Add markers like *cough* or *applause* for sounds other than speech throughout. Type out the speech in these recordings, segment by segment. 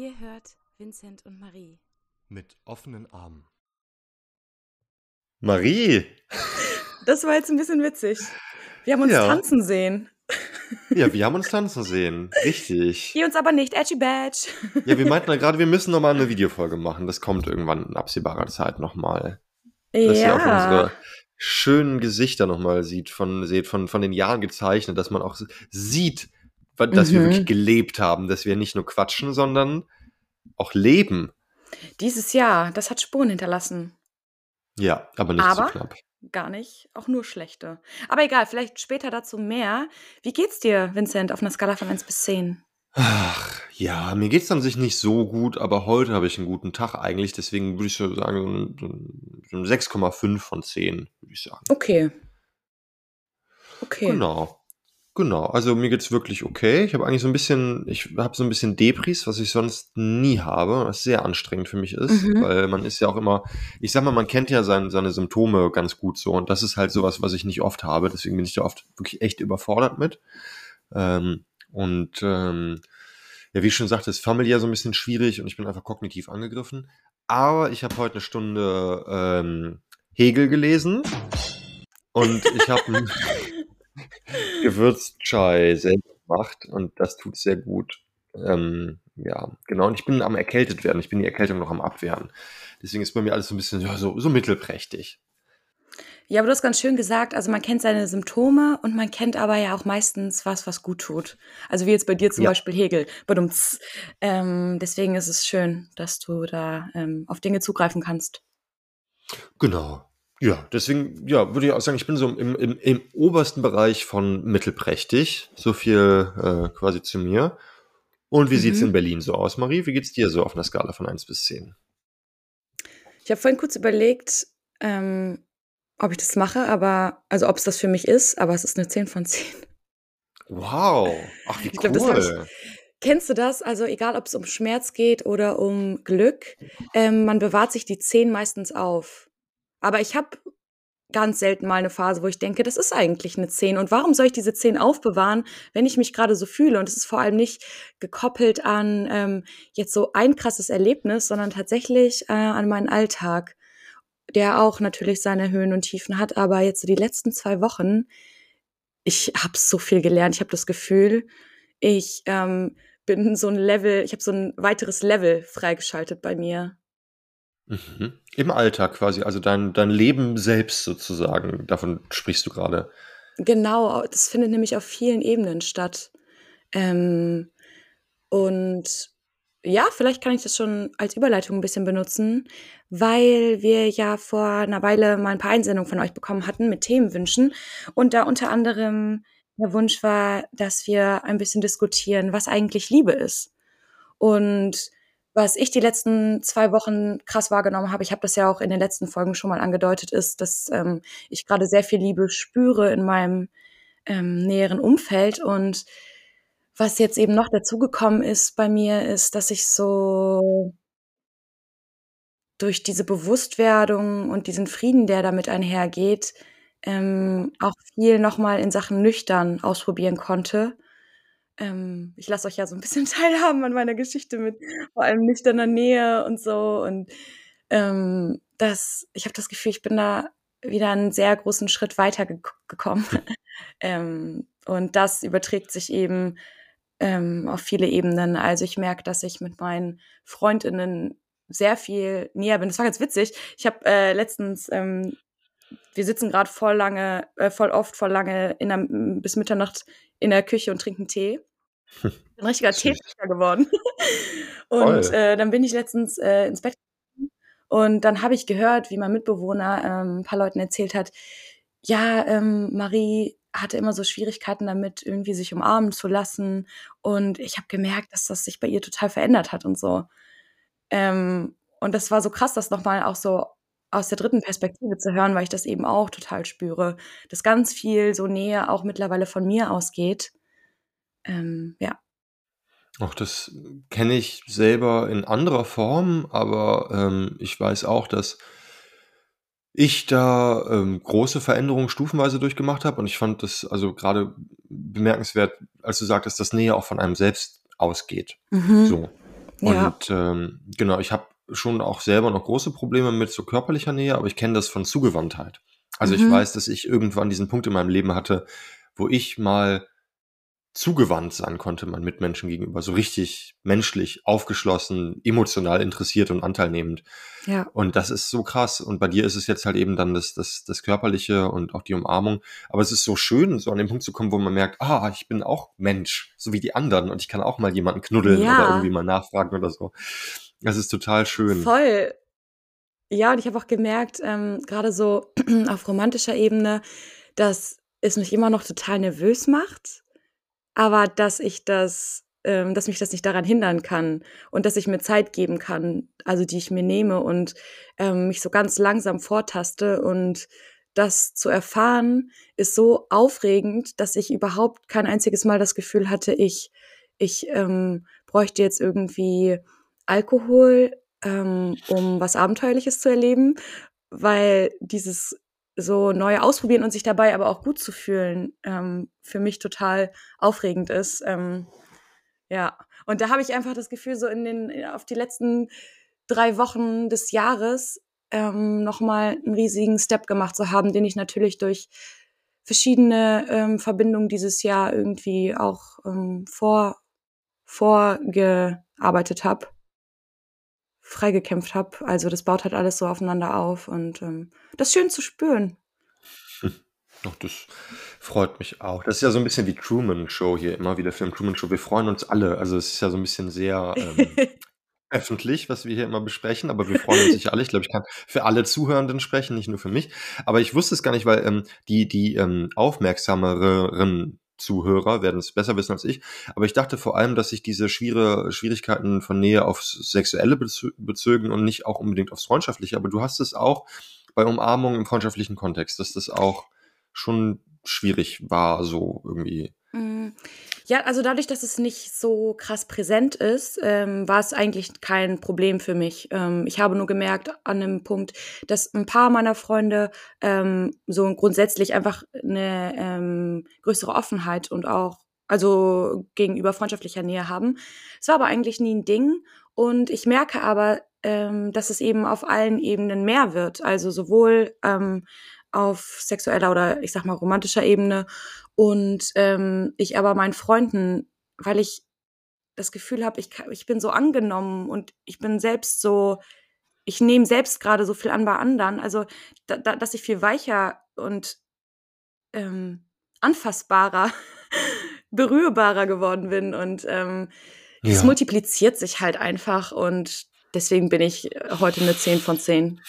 Ihr hört Vincent und Marie. Mit offenen Armen. Marie! Das war jetzt ein bisschen witzig. Wir haben uns Ja. tanzen sehen. Ja, wir haben uns tanzen sehen. Richtig. Ihr uns aber nicht. Edgy Badge. Ja, wir meinten ja gerade, wir müssen nochmal eine Videofolge machen. Das kommt irgendwann in absehbarer Zeit nochmal. Dass ihr auch unsere schönen Gesichter nochmal sieht, von, seht, von, von den Jahren gezeichnet, dass man auch sieht, dass wir Mhm. wirklich gelebt haben, dass wir nicht nur quatschen, sondern auch leben. Dieses Jahr, das hat Spuren hinterlassen. Ja, aber nicht Aber- so knapp. Gar nicht, auch nur schlechte. Aber egal, vielleicht später dazu mehr. Wie geht's dir, Vincent, auf einer Skala von 1 bis 10? Ach, ja, mir geht's an sich nicht so gut, aber heute habe ich einen guten Tag eigentlich, deswegen würde ich so sagen, so ein- so ein- so ein 6,5 von 10, würde ich sagen. Okay. Okay. Genau. Genau, also mir geht's wirklich okay. Ich habe eigentlich so ein bisschen, ich habe so ein bisschen Depris, was ich sonst nie habe, was sehr anstrengend für mich ist, Mhm. weil man ist ja auch immer, ich sag mal, man kennt ja sein, seine Symptome ganz gut so und das ist halt sowas, was ich nicht oft habe, deswegen bin ich da oft wirklich echt überfordert mit. Ähm, und ähm, ja, wie ich schon sagte, ist familiär so ein bisschen schwierig und ich bin einfach kognitiv angegriffen. Aber ich habe heute eine Stunde ähm, Hegel gelesen und ich habe *laughs* *laughs* *laughs* Gewürzchai selber gemacht und das tut sehr gut. Ähm, ja, genau. Und ich bin am erkältet werden. Ich bin die Erkältung noch am Abwehren. Deswegen ist bei mir alles so ein bisschen ja, so, so mittelprächtig. Ja, aber du hast ganz schön gesagt, also man kennt seine Symptome und man kennt aber ja auch meistens was, was gut tut. Also wie jetzt bei dir zum Ja. Beispiel Hegel. Badumts. Ähm, deswegen ist es schön, dass du da ähm, auf Dinge zugreifen kannst. Genau. Ja, deswegen, ja, würde ich auch sagen, ich bin so im, im, im obersten Bereich von mittelprächtig. So viel äh, quasi zu mir. Und wie Mhm. sieht's in Berlin so aus, Marie? Wie geht's dir so auf einer Skala von 1 bis 10? Ich habe vorhin kurz überlegt, ähm, ob ich das mache, aber, also ob es das für mich ist, aber es ist eine 10 von 10. Wow. Ach, wie Ich glaub, cool. Kennst du das? Also egal, ob es um Schmerz geht oder um Glück, ähm, man bewahrt sich die 10 meistens auf. Aber ich habe ganz selten mal eine Phase, wo ich denke, das ist eigentlich eine 10. Und warum soll ich diese 10 aufbewahren, wenn ich mich gerade so fühle? Und es ist vor allem nicht gekoppelt an ähm, jetzt so ein krasses Erlebnis, sondern tatsächlich äh, an meinen Alltag, der auch natürlich seine Höhen und Tiefen hat. Aber jetzt so die letzten zwei Wochen, ich habe so viel gelernt. Ich habe das Gefühl, ich ähm, bin so ein Level, ich habe so ein weiteres Level freigeschaltet bei mir. Mhm. Im Alltag quasi, also dein, dein Leben selbst sozusagen, davon sprichst du gerade. Genau, das findet nämlich auf vielen Ebenen statt. Ähm, und ja, vielleicht kann ich das schon als Überleitung ein bisschen benutzen, weil wir ja vor einer Weile mal ein paar Einsendungen von euch bekommen hatten mit Themenwünschen und da unter anderem der Wunsch war, dass wir ein bisschen diskutieren, was eigentlich Liebe ist. Und was ich die letzten zwei Wochen krass wahrgenommen habe, ich habe das ja auch in den letzten Folgen schon mal angedeutet, ist, dass ähm, ich gerade sehr viel Liebe spüre in meinem ähm, näheren Umfeld. Und was jetzt eben noch dazugekommen ist bei mir, ist, dass ich so durch diese Bewusstwerdung und diesen Frieden, der damit einhergeht, ähm, auch viel nochmal in Sachen nüchtern ausprobieren konnte. Ähm, ich lasse euch ja so ein bisschen *laughs* teilhaben an meiner Geschichte mit vor allem nüchterner Nähe und so. Und ähm, das, ich habe das Gefühl, ich bin da wieder einen sehr großen Schritt weiter ge gekommen. *laughs* ähm, und das überträgt sich eben ähm, auf viele Ebenen. Also ich merke, dass ich mit meinen Freundinnen sehr viel näher bin. Das war ganz witzig. Ich habe äh, letztens, ähm, wir sitzen gerade voll lange, äh, voll oft voll lange in der, bis Mitternacht in der Küche und trinken Tee. Bin ein richtiger. Teetrinker geworden. *laughs* und äh, dann bin ich letztens äh, ins Bett gegangen und dann habe ich gehört, wie mein Mitbewohner ähm, ein paar Leuten erzählt hat, ja, ähm, Marie hatte immer so Schwierigkeiten damit, irgendwie sich umarmen zu lassen. Und ich habe gemerkt, dass das sich bei ihr total verändert hat und so. Ähm, und das war so krass, das nochmal auch so aus der dritten Perspektive zu hören, weil ich das eben auch total spüre, dass ganz viel so Nähe auch mittlerweile von mir ausgeht. Ähm, ja. Auch das kenne ich selber in anderer Form, aber ähm, ich weiß auch, dass ich da ähm, große Veränderungen stufenweise durchgemacht habe und ich fand das also gerade bemerkenswert, als du sagtest, dass Nähe auch von einem selbst ausgeht. Mhm. So. Ja. Und ähm, genau, ich habe schon auch selber noch große Probleme mit so körperlicher Nähe, aber ich kenne das von Zugewandtheit. Also ich Mhm. weiß, dass ich irgendwann diesen Punkt in meinem Leben hatte, wo ich mal zugewandt sein konnte meinen Mitmenschen gegenüber, so richtig menschlich, aufgeschlossen, emotional interessiert und anteilnehmend. Ja. Und das ist so krass. Und bei dir ist es jetzt halt eben dann das, das, das Körperliche und auch die Umarmung. Aber es ist so schön, so an den Punkt zu kommen, wo man merkt, ah, ich bin auch Mensch, so wie die anderen. Und ich kann auch mal jemanden knuddeln Ja. oder irgendwie mal nachfragen oder so. Das ist total schön. Voll. Ja, und ich habe auch gemerkt, ähm, gerade so *clears throat* auf romantischer Ebene, dass es mich immer noch total nervös macht, aber dass ich das, ähm, dass mich das nicht daran hindern kann und dass ich mir Zeit geben kann, also die ich mir nehme und ähm, mich so ganz langsam vortaste und das zu erfahren ist so aufregend, dass ich überhaupt kein einziges Mal das Gefühl hatte, ich ich ähm, bräuchte jetzt irgendwie Alkohol, ähm, um was Abenteuerliches zu erleben, weil dieses so neu ausprobieren und sich dabei aber auch gut zu fühlen, ähm, für mich total aufregend ist. Ähm, ja, und da habe ich einfach das Gefühl, so in den auf die letzten drei Wochen des Jahres ähm, nochmal einen riesigen Step gemacht zu haben, den ich natürlich durch verschiedene ähm, Verbindungen dieses Jahr irgendwie auch ähm, vor vorgearbeitet habe, freigekämpft habe. Also das baut halt alles so aufeinander auf und ähm, das ist schön zu spüren. *laughs* Ach, das freut mich auch. Das ist ja so ein bisschen die Truman Show hier, immer wieder Film Truman Show. Wir freuen uns alle. Also es ist ja so ein bisschen sehr ähm, *laughs* öffentlich, was wir hier immer besprechen, aber wir freuen uns sicher alle. Ich glaube, ich kann für alle Zuhörenden sprechen, nicht nur für mich. Aber ich wusste es gar nicht, weil ähm, die, die ähm, aufmerksameren Zuhörer werden es besser wissen als ich. Aber ich dachte vor allem, dass sich diese schwere Schwierigkeiten von Nähe aufs Sexuelle bezö bezögen und nicht auch unbedingt aufs Freundschaftliche. Aber du hast es auch bei Umarmung im freundschaftlichen Kontext, dass das auch schon schwierig war, so irgendwie. Ja, also dadurch, dass es nicht so krass präsent ist, ähm, war es eigentlich kein Problem für mich. Ähm, ich habe nur gemerkt an einem Punkt, dass ein paar meiner Freunde ähm, so grundsätzlich einfach eine ähm, größere Offenheit und auch also gegenüber freundschaftlicher Nähe haben. Es war aber eigentlich nie ein Ding und ich merke aber, ähm, dass es eben auf allen Ebenen mehr wird. Also sowohl ähm, auf sexueller oder ich sag mal romantischer Ebene und ähm, ich aber meinen Freunden, weil ich das Gefühl habe, ich, ich bin so angenommen und ich bin selbst so, ich nehme selbst gerade so viel an bei anderen, also da, da, dass ich viel weicher und ähm, anfassbarer, *laughs* berührbarer geworden bin und ähm, es Ja. multipliziert sich halt einfach und deswegen bin ich heute eine 10 von 10.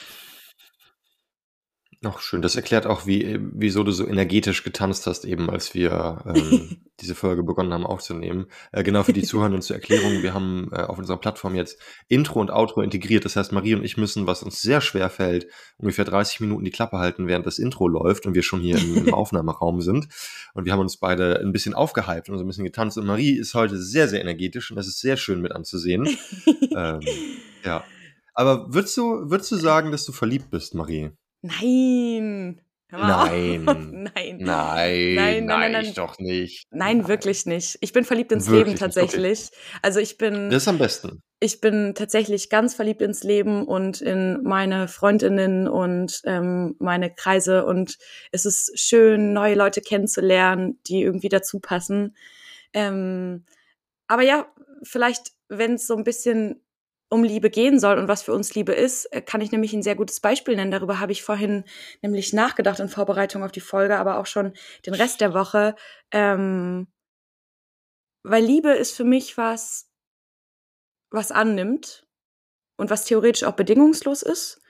Ach, schön. Das erklärt auch, wie, wieso du so energetisch getanzt hast, eben als wir ähm, *laughs* diese Folge begonnen haben aufzunehmen. Äh, genau für die *laughs* Zuhörenden zur Erklärung. Wir haben äh, auf unserer Plattform jetzt Intro und Outro integriert. Das heißt, Marie und ich müssen, was uns sehr schwer fällt, ungefähr 30 Minuten die Klappe halten, während das Intro läuft und wir schon hier im, im *laughs* Aufnahmeraum sind. Und wir haben uns beide ein bisschen aufgehypt und so ein bisschen getanzt. Und Marie ist heute sehr, sehr energetisch und das ist sehr schön mit anzusehen. ähm, ja. Aber würdest du, würdest du sagen, dass du verliebt bist, Marie? *laughs* Nein. Nein. Nein. Nein, Nein, nein, nein, nein. ich doch nicht. Nein, wirklich nicht. Ich bin verliebt ins Wirklich Leben nicht, tatsächlich. Also ich bin, Das ist am besten. ich bin tatsächlich ganz verliebt ins Leben und in meine Freundinnen und ähm, meine Kreise. Und es ist schön, neue Leute kennenzulernen, die irgendwie dazu passen. Ähm, aber ja, vielleicht, wenn es so ein bisschen um Liebe gehen soll und was für uns Liebe ist, äh, kann ich nämlich ein sehr gutes Beispiel nennen. Darüber habe ich vorhin nämlich nachgedacht in Vorbereitung auf die Folge, aber auch schon den Rest der Woche. Ähm, weil Liebe ist für mich was, was annimmt und was theoretisch auch bedingungslos ist.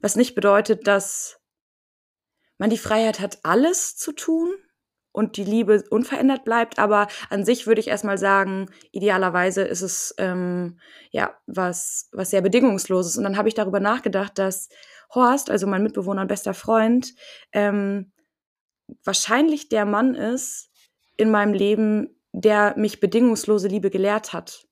Was nicht bedeutet, dass man die Freiheit hat, alles zu tun und die Liebe unverändert bleibt. Aber an sich würde ich erstmal sagen, idealerweise ist es ähm, ja was, was sehr bedingungsloses. Und dann habe ich darüber nachgedacht, dass Horst, also mein Mitbewohner und bester Freund, ähm, wahrscheinlich der Mann ist in meinem Leben, der mich bedingungslose Liebe gelehrt hat.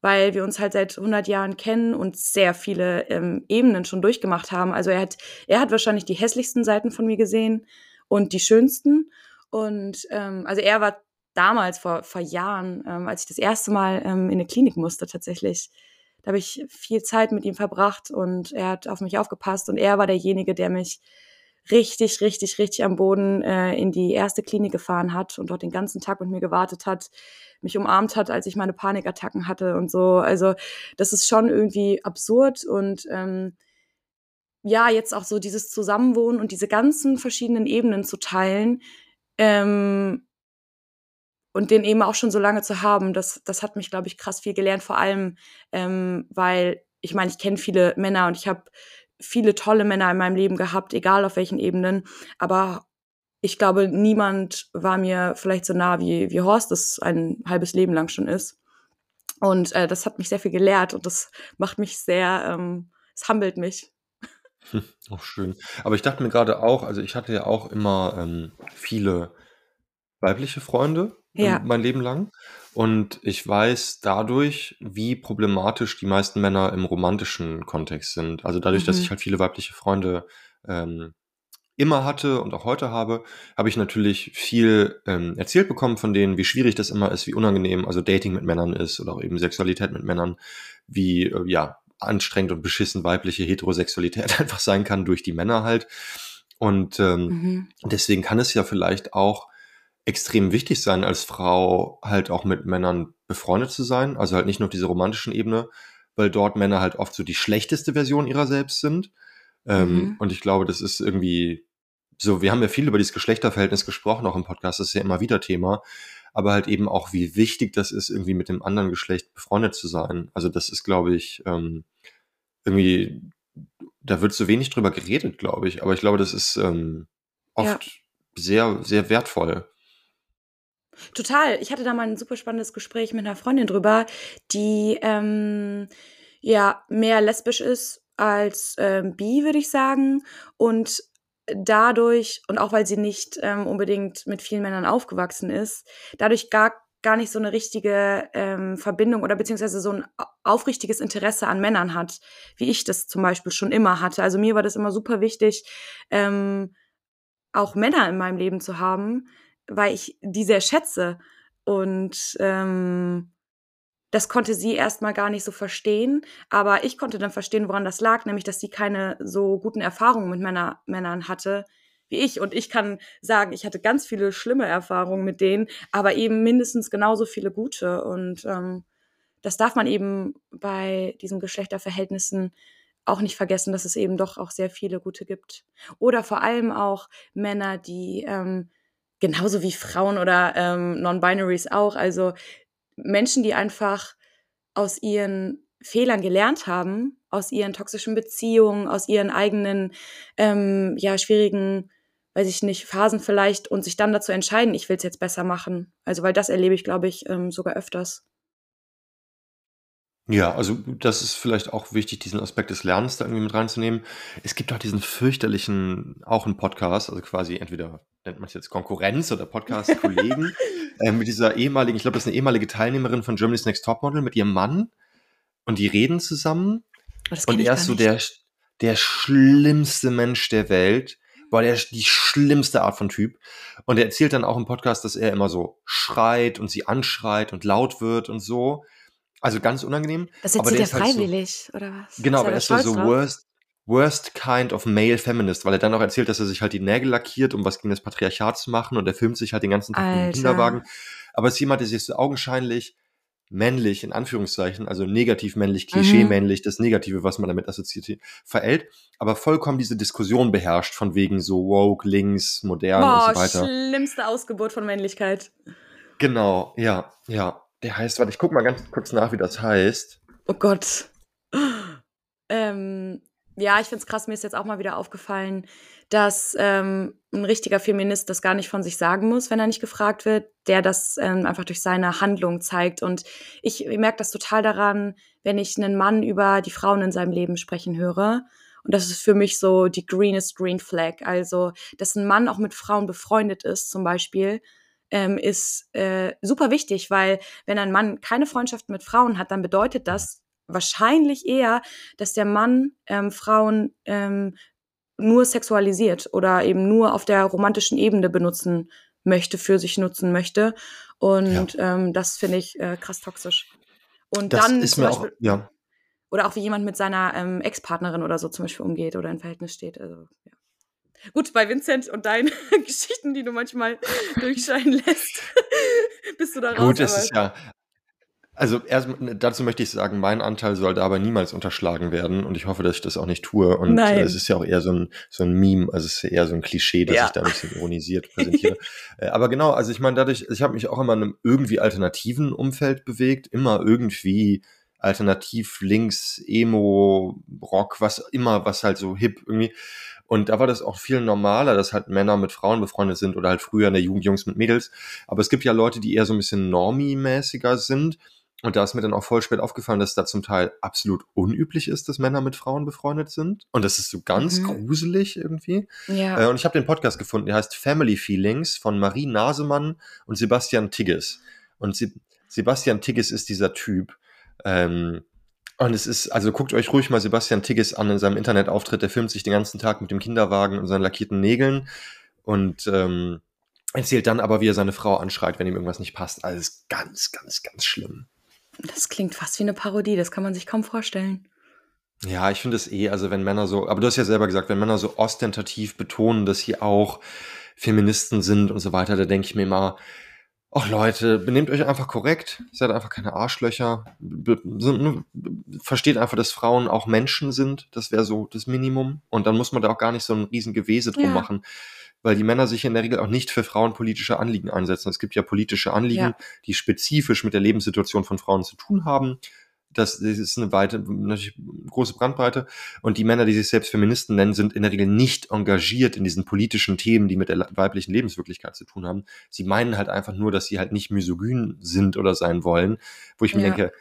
Weil wir uns halt seit 100 Jahren kennen und sehr viele ähm, Ebenen schon durchgemacht haben. Also er hat, er hat wahrscheinlich die hässlichsten Seiten von mir gesehen und die schönsten. Und ähm, also er war damals vor, vor Jahren, ähm, als ich das erste Mal ähm, in eine Klinik musste tatsächlich, Da habe ich viel Zeit mit ihm verbracht und er hat auf mich aufgepasst und er war derjenige, der mich richtig, richtig, richtig am Boden äh, in die erste Klinik gefahren hat und dort den ganzen Tag mit mir gewartet hat, mich umarmt hat, als ich meine Panikattacken hatte und so. Also das ist schon irgendwie absurd und ähm, ja, jetzt auch so dieses Zusammenwohnen und diese ganzen verschiedenen Ebenen zu teilen ähm, und den eben auch schon so lange zu haben, das, das hat mich, glaube ich, krass viel gelernt, vor allem, ähm, weil ich meine, ich kenne viele Männer und ich habe viele tolle Männer in meinem Leben gehabt, egal auf welchen Ebenen, aber ich glaube, niemand war mir vielleicht so nah wie, wie Horst, das ein halbes Leben lang schon ist. Und äh, das hat mich sehr viel gelehrt und das macht mich sehr, ähm, es humbelt mich. Hm, auch schön. Aber ich dachte mir gerade auch, also ich hatte ja auch immer ähm, viele weibliche Freunde Ja. mein Leben lang. Und ich weiß dadurch, wie problematisch die meisten Männer im romantischen Kontext sind. Also dadurch, dass ich Mhm. halt viele weibliche Freunde ähm, immer hatte und auch heute habe, habe ich natürlich viel ähm, erzählt bekommen von denen, wie schwierig das immer ist, wie unangenehm also Dating mit Männern ist oder auch eben Sexualität mit Männern, wie äh, ja anstrengend und beschissen weibliche Heterosexualität *laughs* einfach sein kann durch die Männer halt. Und ähm, Mhm. deswegen kann es ja vielleicht auch extrem wichtig sein, als Frau halt auch mit Männern befreundet zu sein. Also halt nicht nur auf dieser romantischen Ebene, weil dort Männer halt oft so die schlechteste Version ihrer selbst sind. Ähm, Mhm. Und ich glaube, das ist irgendwie so, wir haben ja viel über dieses Geschlechterverhältnis gesprochen, auch im Podcast, das ist ja immer wieder Thema, aber halt eben auch, wie wichtig das ist, irgendwie mit dem anderen Geschlecht befreundet zu sein. Also das ist, glaube ich, ähm, irgendwie, da wird so wenig drüber geredet, glaube ich, aber ich glaube, das ist ähm, Ja. oft sehr, sehr wertvoll. Total. Ich hatte da mal ein super spannendes Gespräch mit einer Freundin drüber, die ähm, ja mehr lesbisch ist als ähm, bi, würde ich sagen. Und dadurch, und auch weil sie nicht ähm, unbedingt mit vielen Männern aufgewachsen ist, dadurch gar, gar nicht so eine richtige ähm, Verbindung oder beziehungsweise so ein au- aufrichtiges Interesse an Männern hat, wie ich das zum Beispiel schon immer hatte. Also mir war das immer super wichtig, ähm, auch Männer in meinem Leben zu haben, weil ich die sehr schätze. Und ähm, das konnte sie erstmal gar nicht so verstehen, aber ich konnte dann verstehen, woran das lag, nämlich dass sie keine so guten Erfahrungen mit Männer, Männern hatte wie ich. Und ich kann sagen, ich hatte ganz viele schlimme Erfahrungen mit denen, aber eben mindestens genauso viele gute. Und ähm, das darf man eben bei diesen Geschlechterverhältnissen auch nicht vergessen, dass es eben doch auch sehr viele gute gibt. Oder vor allem auch Männer, die ähm, genauso wie Frauen oder ähm, Non-Binaries auch, also Menschen, die einfach aus ihren Fehlern gelernt haben, aus ihren toxischen Beziehungen, aus ihren eigenen, ähm, ja, schwierigen, weiß ich nicht, Phasen vielleicht und sich dann dazu entscheiden, ich will es jetzt besser machen. Also, weil das erlebe ich, glaube ich, ähm, sogar öfters. Ja, also das ist vielleicht auch wichtig, diesen Aspekt des Lernens da irgendwie mit reinzunehmen. Es gibt auch diesen fürchterlichen, auch einen Podcast, also quasi entweder nennt man es jetzt Konkurrenz oder Podcast-Kollegen, *laughs* äh, mit dieser ehemaligen, ich glaube, das ist eine ehemalige Teilnehmerin von Germany's Next Topmodel mit ihrem Mann und die reden zusammen Oh, und er ist so der, der schlimmste Mensch der Welt. Boah, der die schlimmste Art von Typ. Und er erzählt dann auch im Podcast, dass er immer so schreit und sie anschreit und laut wird und so. Also ganz unangenehm. Das aber erzählt der er ist halt so, freiwillig, oder was? genau, aber er ist so, so worst, worst kind of male feminist, weil er dann auch erzählt, dass er sich halt die Nägel lackiert, um was gegen das Patriarchat zu machen und er filmt sich halt den ganzen Tag Alter. Kinderwagen. Aber es ist jemand, der sich so augenscheinlich männlich, in Anführungszeichen, also negativ männlich, Mhm. klischee-männlich, das Negative, was man damit assoziiert, verhält, aber vollkommen diese Diskussion beherrscht, von wegen so woke, links, modern und Boah, so weiter. schlimmste Ausgeburt von Männlichkeit. Genau, ja, ja. Der heißt, warte, ich guck mal ganz kurz nach, wie das heißt. Oh Gott. *gasps* Ähm, ja, ich find's krass, mir ist jetzt auch mal wieder aufgefallen, dass ähm, ein richtiger Feminist das gar nicht von sich sagen muss, wenn er nicht gefragt wird, der das ähm, einfach durch seine Handlung zeigt. Und ich merke das total daran, wenn ich einen Mann über die Frauen in seinem Leben sprechen höre. Und das ist für mich so die greenest green flag. Also, dass ein Mann auch mit Frauen befreundet ist, zum Beispiel, ähm, ist äh, super wichtig, weil wenn ein Mann keine Freundschaft mit Frauen hat, dann bedeutet das wahrscheinlich eher, dass der Mann ähm, Frauen ähm, nur sexualisiert oder eben nur auf der romantischen Ebene benutzen möchte, für sich nutzen möchte. Und ähm, das finde ich äh, krass toxisch. Und Das dann ist mir auch, Beispiel, ja. Oder auch wie jemand mit seiner ähm, Ex-Partnerin oder so zum Beispiel umgeht oder in Verhältnis steht. Also, ja. Gut, bei Vincent und deinen *laughs* Geschichten, die du manchmal durchscheinen lässt, *laughs* bist du da raus. Gut, es ist ja, also erst, dazu möchte ich sagen, mein Anteil soll dabei niemals unterschlagen werden und ich hoffe, dass ich das auch nicht tue. Und Nein. es ist ja auch eher so ein, so ein Meme, also es ist eher so ein Klischee, dass Ja. ich da ein bisschen ironisiert präsentiere. *laughs* Äh, Aber genau, also ich meine, dadurch, ich habe mich auch immer in einem irgendwie alternativen Umfeld bewegt, immer irgendwie alternativ, links, Emo, Rock, was immer, was halt so hip irgendwie. Und da war das auch viel normaler, dass halt Männer mit Frauen befreundet sind oder halt früher in der Jugend Jungs mit Mädels. Aber es gibt ja Leute, die eher so ein bisschen normie-mäßiger sind. Und da ist mir dann auch voll spät aufgefallen, dass da zum Teil absolut unüblich ist, dass Männer mit Frauen befreundet sind. Und das ist so ganz Mhm. gruselig irgendwie. Ja. Äh, und ich habe den Podcast gefunden, der heißt Family Feelings von Marie Nasemann und Sebastian Tigges. Und Se Sebastian Tigges ist dieser Typ. Ähm, und es ist, also guckt euch ruhig mal Sebastian Tigges an in seinem Internetauftritt. Der filmt sich den ganzen Tag mit dem Kinderwagen und seinen lackierten Nägeln und ähm, erzählt dann aber, wie er seine Frau anschreit, wenn ihm irgendwas nicht passt. Also es ist ganz, ganz, ganz schlimm. Das klingt fast wie eine Parodie, das kann man sich kaum vorstellen. Ja, ich finde es eh, also wenn Männer so, aber du hast ja selber gesagt, wenn Männer so ostentativ betonen, dass sie auch Feministen sind und so weiter, da denke ich mir immer, ach Leute, benehmt euch einfach korrekt, seid einfach keine Arschlöcher, be- sind, ne, versteht einfach, dass Frauen auch Menschen sind, das wäre so das Minimum und dann muss man da auch gar nicht so ein riesen Gewese drum Ja. machen, weil die Männer sich in der Regel auch nicht für frauenpolitische Anliegen einsetzen. Es gibt ja politische Anliegen, Ja. die spezifisch mit der Lebenssituation von Frauen zu tun haben. Das, das ist eine weite, natürlich große Brandbreite. Und die Männer, die sich selbst Feministen nennen, sind in der Regel nicht engagiert in diesen politischen Themen, die mit der weiblichen Lebenswirklichkeit zu tun haben. Sie meinen halt einfach nur, dass sie halt nicht misogyn sind oder sein wollen, wo ich mir Ja. denke,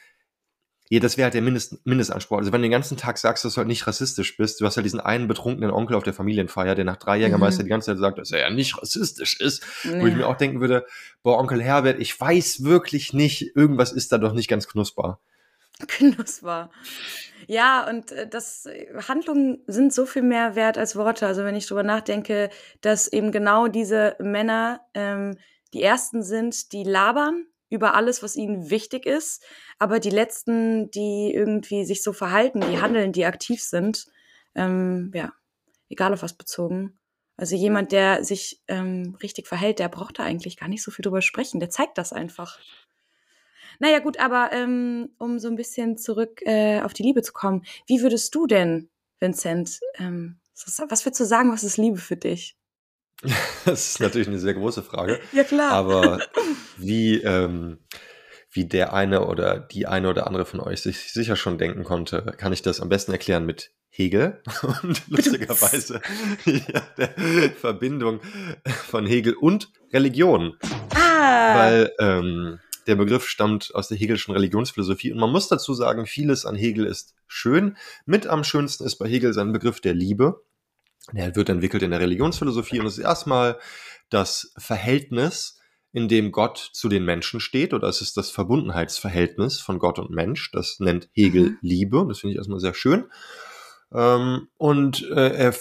ja, das wäre halt der Mindest, Mindestanspruch. Also wenn du den ganzen Tag sagst, dass du halt nicht rassistisch bist, du hast halt diesen einen betrunkenen Onkel auf der Familienfeier, der nach drei Jägermeister Mhm. die ganze Zeit sagt, dass er ja nicht rassistisch ist, wo ich mir Ja. auch denken würde, boah, Onkel Herbert, ich weiß wirklich nicht, irgendwas ist da doch nicht ganz knusper. Knusper. Ja, und äh, das äh, Handlungen sind so viel mehr wert als Worte. Also wenn ich drüber nachdenke, dass eben genau diese Männer ähm, die ersten sind, die labern über alles, was ihnen wichtig ist, aber die letzten, die irgendwie sich so verhalten, die handeln, die aktiv sind, ähm, ja, egal auf was bezogen. Also jemand, der sich ähm, richtig verhält, der braucht da eigentlich gar nicht so viel drüber sprechen. Der zeigt das einfach. Naja, gut, aber ähm, um so ein bisschen zurück äh, auf die Liebe zu kommen, wie würdest du denn, Vincent, ähm, was würdest du sagen, was ist Liebe für dich? *laughs* Das ist natürlich eine sehr große Frage. Ja, klar. Aber *laughs* wie, ähm, wie der eine oder die eine oder andere von euch sich sicher schon denken konnte, kann ich das am besten erklären mit Hegel *laughs* und lustigerweise ja, der Verbindung von Hegel und Religion. ah, Weil ähm, der Begriff stammt aus der Hegelischen Religionsphilosophie und man muss dazu sagen, vieles an Hegel ist schön. Mit am schönsten ist bei Hegel sein Begriff der Liebe. Der wird entwickelt in der Religionsphilosophie und es ist erstmal das Verhältnis, in dem Gott zu den Menschen steht, oder es ist das Verbundenheitsverhältnis von Gott und Mensch. Das nennt Hegel Mhm. Liebe und das finde ich erstmal sehr schön. Ähm, und äh, er,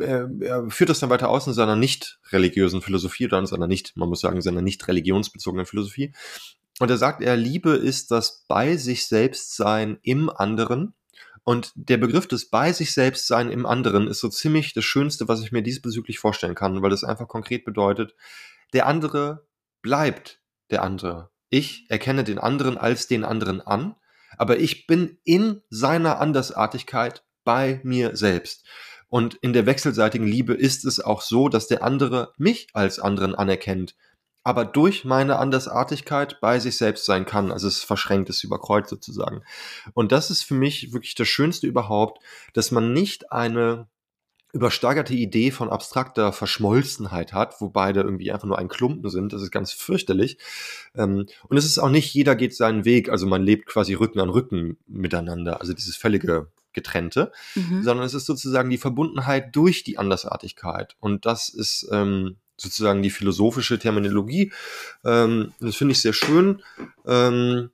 er, er führt das dann weiter aus in seiner nicht religiösen Philosophie oder in seiner nicht, man muss sagen, seiner nicht religionsbezogenen Philosophie. Und er sagt, er Liebe ist das bei sich selbst sein im anderen. Und der Begriff des bei sich selbst sein im anderen ist so ziemlich das Schönste, was ich mir diesbezüglich vorstellen kann, weil das einfach konkret bedeutet, der andere bleibt der andere. Ich erkenne den anderen als den anderen an, aber ich bin in seiner Andersartigkeit bei mir selbst. Und in der wechselseitigen Liebe ist es auch so, dass der andere mich als anderen anerkennt, aber durch meine Andersartigkeit bei sich selbst sein kann. Also es verschränkt, es überkreuzt sozusagen. Und das ist für mich wirklich das Schönste überhaupt, dass man nicht eine übersteigerte Idee von abstrakter Verschmolzenheit hat, wo beide irgendwie einfach nur ein Klumpen sind. Das ist ganz fürchterlich. Ähm, und es ist auch nicht, jeder geht seinen Weg. Also man lebt quasi Rücken an Rücken miteinander. Also dieses völlige Getrennte. mhm. Sondern es ist sozusagen die Verbundenheit durch die Andersartigkeit. Und das ist ähm, sozusagen die philosophische Terminologie. Ähm, das finde ich sehr schön. Ähm,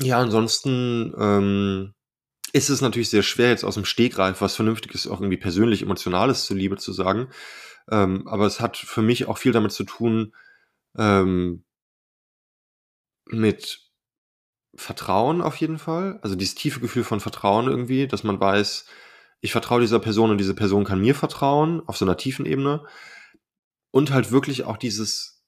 ja, ansonsten ähm, ist es natürlich sehr schwer, jetzt aus dem Stegreif was Vernünftiges, auch irgendwie persönlich Emotionales zur Liebe zu sagen. Ähm, aber es hat für mich auch viel damit zu tun, ähm, mit Vertrauen auf jeden Fall. Also dieses tiefe Gefühl von Vertrauen irgendwie, dass man weiß, ich vertraue dieser Person und diese Person kann mir vertrauen auf so einer tiefen Ebene. Und halt wirklich auch dieses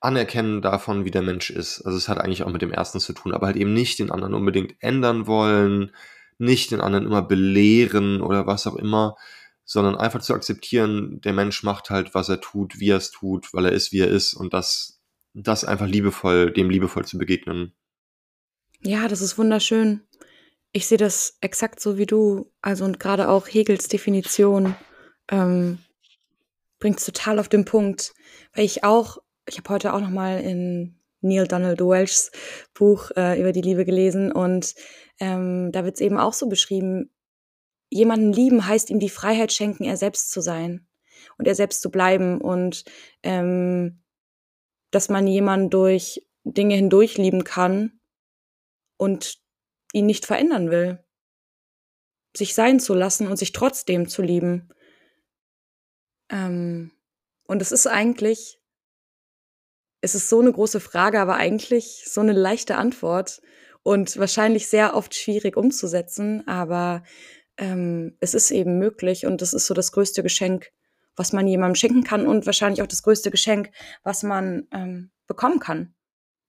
Anerkennen davon, wie der Mensch ist. Also es hat eigentlich auch mit dem ersten zu tun, aber halt eben nicht den anderen unbedingt ändern wollen, nicht den anderen immer belehren oder was auch immer, sondern einfach zu akzeptieren, der Mensch macht halt, was er tut, wie er es tut, weil er ist, wie er ist und das, das einfach liebevoll, dem liebevoll zu begegnen. Ja, das ist wunderschön. Ich sehe das exakt so wie du. Also und gerade auch Hegels Definition ähm, bringt es total auf den Punkt, weil ich auch, ich habe heute auch noch mal in Neil Donald Welchs Buch äh, über die Liebe gelesen und ähm, da wird es eben auch so beschrieben, jemanden lieben heißt ihm die Freiheit schenken, er selbst zu sein und er selbst zu bleiben und ähm, dass man jemanden durch Dinge hindurch lieben kann und ihn nicht verändern will. Sich sein zu lassen und sich trotzdem zu lieben. Ähm, und es ist eigentlich, es ist so eine große Frage, aber eigentlich so eine leichte Antwort und wahrscheinlich sehr oft schwierig umzusetzen, aber ähm, es ist eben möglich und das ist so das größte Geschenk, was man jemandem schenken kann und wahrscheinlich auch das größte Geschenk, was man ähm, bekommen kann.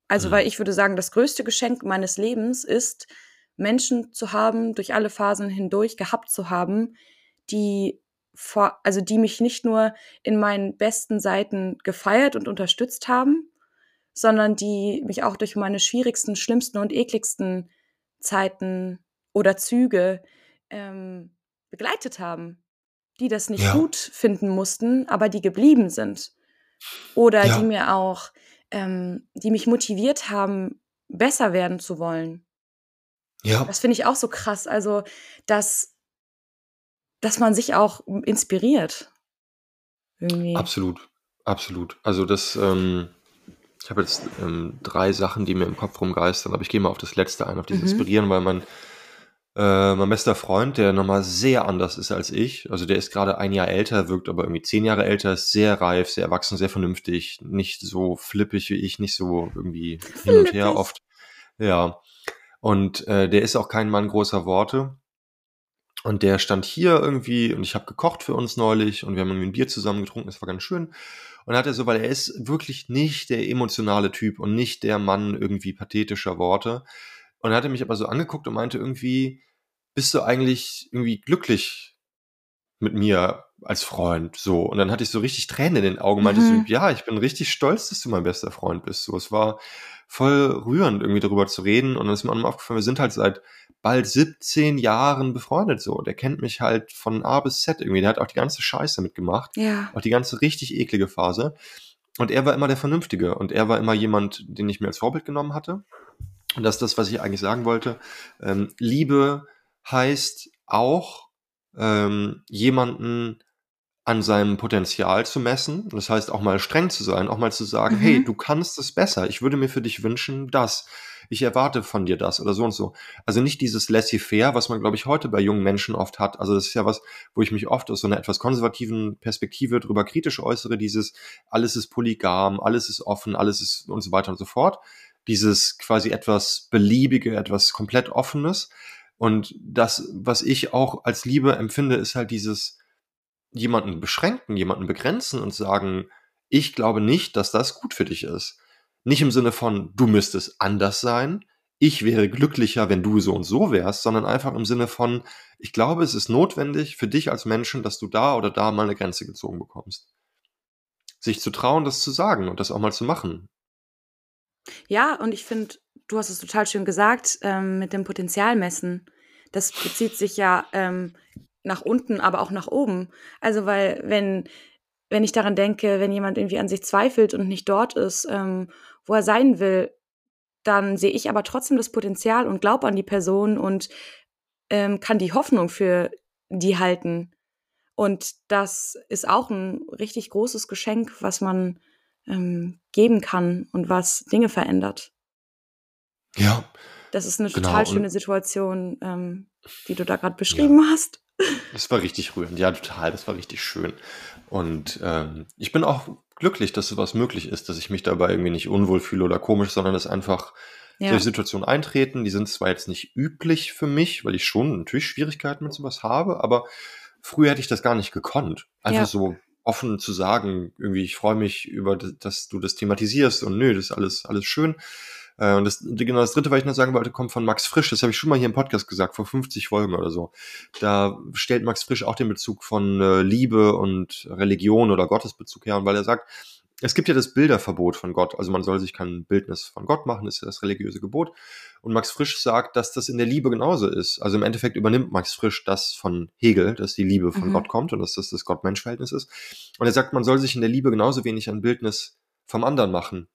Also, mhm. weil ich würde sagen, das größte Geschenk meines Lebens ist, Menschen zu haben, durch alle Phasen hindurch gehabt zu haben, die vor, also die mich nicht nur in meinen besten Seiten gefeiert und unterstützt haben, sondern die mich auch durch meine schwierigsten, schlimmsten und ekligsten Zeiten oder Züge ähm, begleitet haben, die das nicht ja. gut finden mussten, aber die geblieben sind. Oder ja. die mir auch, ähm, die mich motiviert haben, besser werden zu wollen. Ja. Das finde ich auch so krass. Also, dass, dass man sich auch inspiriert. Irgendwie. Absolut, absolut. Also das, ähm, ich habe jetzt ähm, drei Sachen, die mir im Kopf rumgeistern, aber ich gehe mal auf das letzte ein, auf dieses mhm. Inspirieren, weil mein, äh, mein bester Freund, der nochmal sehr anders ist als ich, also der ist gerade ein Jahr älter, wirkt aber irgendwie zehn Jahre älter, ist sehr reif, sehr erwachsen, sehr vernünftig, nicht so flippig wie ich, nicht so irgendwie hin und her oft. Ja. Und äh, der ist auch kein Mann großer Worte. Und der stand hier irgendwie und ich habe gekocht für uns neulich und wir haben irgendwie ein Bier zusammen getrunken, das war ganz schön. Und hat er so, weil er ist wirklich nicht der emotionale Typ und nicht der Mann irgendwie pathetischer Worte. Und er hatte mich aber so angeguckt und meinte irgendwie, bist du eigentlich irgendwie glücklich mit mir als Freund? So. Und dann hatte ich so richtig Tränen in den Augen meinte mhm. so, ja, ich bin richtig stolz, dass du mein bester Freund bist. So, es war, voll rührend, irgendwie darüber zu reden. Und dann ist mir auch aufgefallen, wir sind halt seit bald 17 Jahren befreundet so. Der kennt mich halt von A bis Z irgendwie. Der hat auch die ganze Scheiße mitgemacht. Ja. Auch die ganze richtig eklige Phase. Und er war immer der Vernünftige. Und er war immer jemand, den ich mir als Vorbild genommen hatte. Und das ist das, was ich eigentlich sagen wollte. Ähm, Liebe heißt auch, ähm, jemanden an seinem Potenzial zu messen. Das heißt auch mal streng zu sein, auch mal zu sagen, mhm. hey, du kannst es besser. Ich würde mir für dich wünschen, das. Ich erwarte von dir das oder so und so. Also nicht dieses laissez-faire, was man, glaube ich, heute bei jungen Menschen oft hat. Also das ist ja was, wo ich mich oft aus so einer etwas konservativen Perspektive drüber kritisch äußere. Dieses, alles ist polygam, alles ist offen, alles ist und so weiter und so fort. Dieses quasi etwas beliebige, etwas komplett offenes. Und das, was ich auch als Liebe empfinde, ist halt dieses, jemanden beschränken, jemanden begrenzen und sagen, ich glaube nicht, dass das gut für dich ist. Nicht im Sinne von, du müsstest anders sein, ich wäre glücklicher, wenn du so und so wärst, sondern einfach im Sinne von, ich glaube, es ist notwendig für dich als Menschen, dass du da oder da mal eine Grenze gezogen bekommst. Sich zu trauen, das zu sagen und das auch mal zu machen. Ja, und ich finde, du hast es total schön gesagt, ähm, mit dem Potenzialmessen. Das bezieht sich ja ähm, nach unten, aber auch nach oben. Also, weil, wenn, wenn ich daran denke, wenn jemand irgendwie an sich zweifelt und nicht dort ist, ähm, wo er sein will, dann sehe ich aber trotzdem das Potenzial und glaube an die Person und ähm, kann die Hoffnung für die halten. Und das ist auch ein richtig großes Geschenk, was man ähm, geben kann und was Dinge verändert. Ja. Das ist eine genau. total schöne Situation, ähm, die du da gerade beschrieben ja. hast. Das war richtig rührend, ja, total, das war richtig schön. Und ähm, ich bin auch glücklich, dass sowas möglich ist, dass ich mich dabei irgendwie nicht unwohl fühle oder komisch, sondern es einfach ja. solche Situationen eintreten. Die sind zwar jetzt nicht üblich für mich, weil ich schon natürlich Schwierigkeiten mit sowas habe, aber früher hätte ich das gar nicht gekonnt. Einfach ja. so offen zu sagen, irgendwie, ich freue mich über, dass du das thematisierst und nö, das ist alles, alles schön. Äh, und das, genau das dritte, was ich noch sagen wollte, kommt von Max Frisch. Das habe ich schon mal hier im Podcast gesagt, vor 50 Folgen oder so. Da stellt Max Frisch auch den Bezug von äh, Liebe und Religion oder Gottesbezug her, und weil er sagt, es gibt ja das Bilderverbot von Gott, also man soll sich kein Bildnis von Gott machen, ist ja das religiöse Gebot. Und Max Frisch sagt, dass das in der Liebe genauso ist. Also im Endeffekt übernimmt Max Frisch das von Hegel, dass die Liebe von mhm. Gott kommt und dass das das Gott-Mensch-Verhältnis ist. Und er sagt, man soll sich in der Liebe genauso wenig ein Bildnis vom anderen machen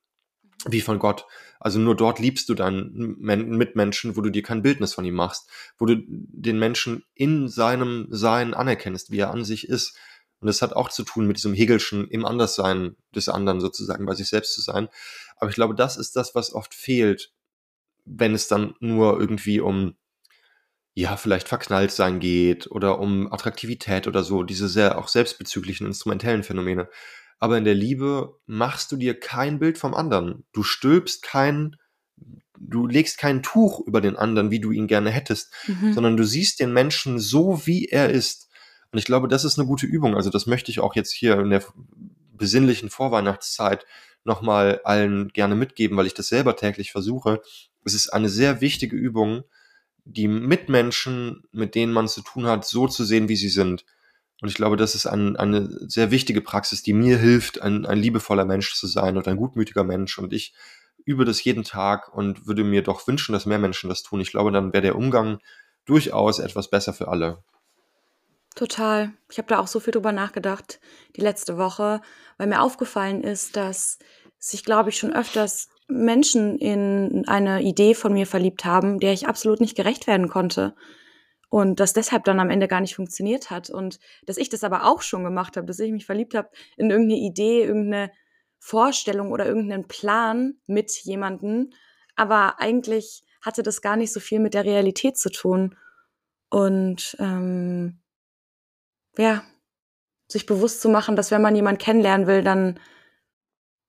wie von Gott. Also nur dort liebst du deinen Mitmenschen, wo du dir kein Bildnis von ihm machst, wo du den Menschen in seinem Sein anerkennst, wie er an sich ist und das hat auch zu tun mit diesem Hegelschen im Anderssein des anderen sozusagen, bei sich selbst zu sein. Aber ich glaube, das ist das, was oft fehlt, wenn es dann nur irgendwie um, ja, vielleicht verknallt sein geht oder um Attraktivität oder so, diese sehr auch selbstbezüglichen instrumentellen Phänomene. Aber in der Liebe machst du dir kein Bild vom anderen. Du stülpst kein, du legst kein Tuch über den anderen, wie du ihn gerne hättest, mhm. sondern du siehst den Menschen so, wie er ist und ich glaube, das ist eine gute Übung. Also das möchte ich auch jetzt hier in der besinnlichen Vorweihnachtszeit nochmal allen gerne mitgeben, weil ich das selber täglich versuche. Es ist eine sehr wichtige Übung, die Mitmenschen, mit denen man zu tun hat, so zu sehen, wie sie sind. Und ich glaube, das ist ein, eine sehr wichtige Praxis, die mir hilft, ein, ein liebevoller Mensch zu sein und ein gutmütiger Mensch. Und ich übe das jeden Tag und würde mir doch wünschen, dass mehr Menschen das tun. Ich glaube, dann wäre der Umgang durchaus etwas besser für alle. Total. Ich habe da auch so viel drüber nachgedacht die letzte Woche, weil mir aufgefallen ist, dass sich, glaube ich, schon öfters Menschen in eine Idee von mir verliebt haben, der ich absolut nicht gerecht werden konnte. Und das deshalb dann am Ende gar nicht funktioniert hat. Und dass ich das aber auch schon gemacht habe, dass ich mich verliebt habe in irgendeine Idee, irgendeine Vorstellung oder irgendeinen Plan mit jemandem. Aber eigentlich hatte das gar nicht so viel mit der Realität zu tun. Und ähm, ja, sich bewusst zu machen, dass wenn man jemanden kennenlernen will, dann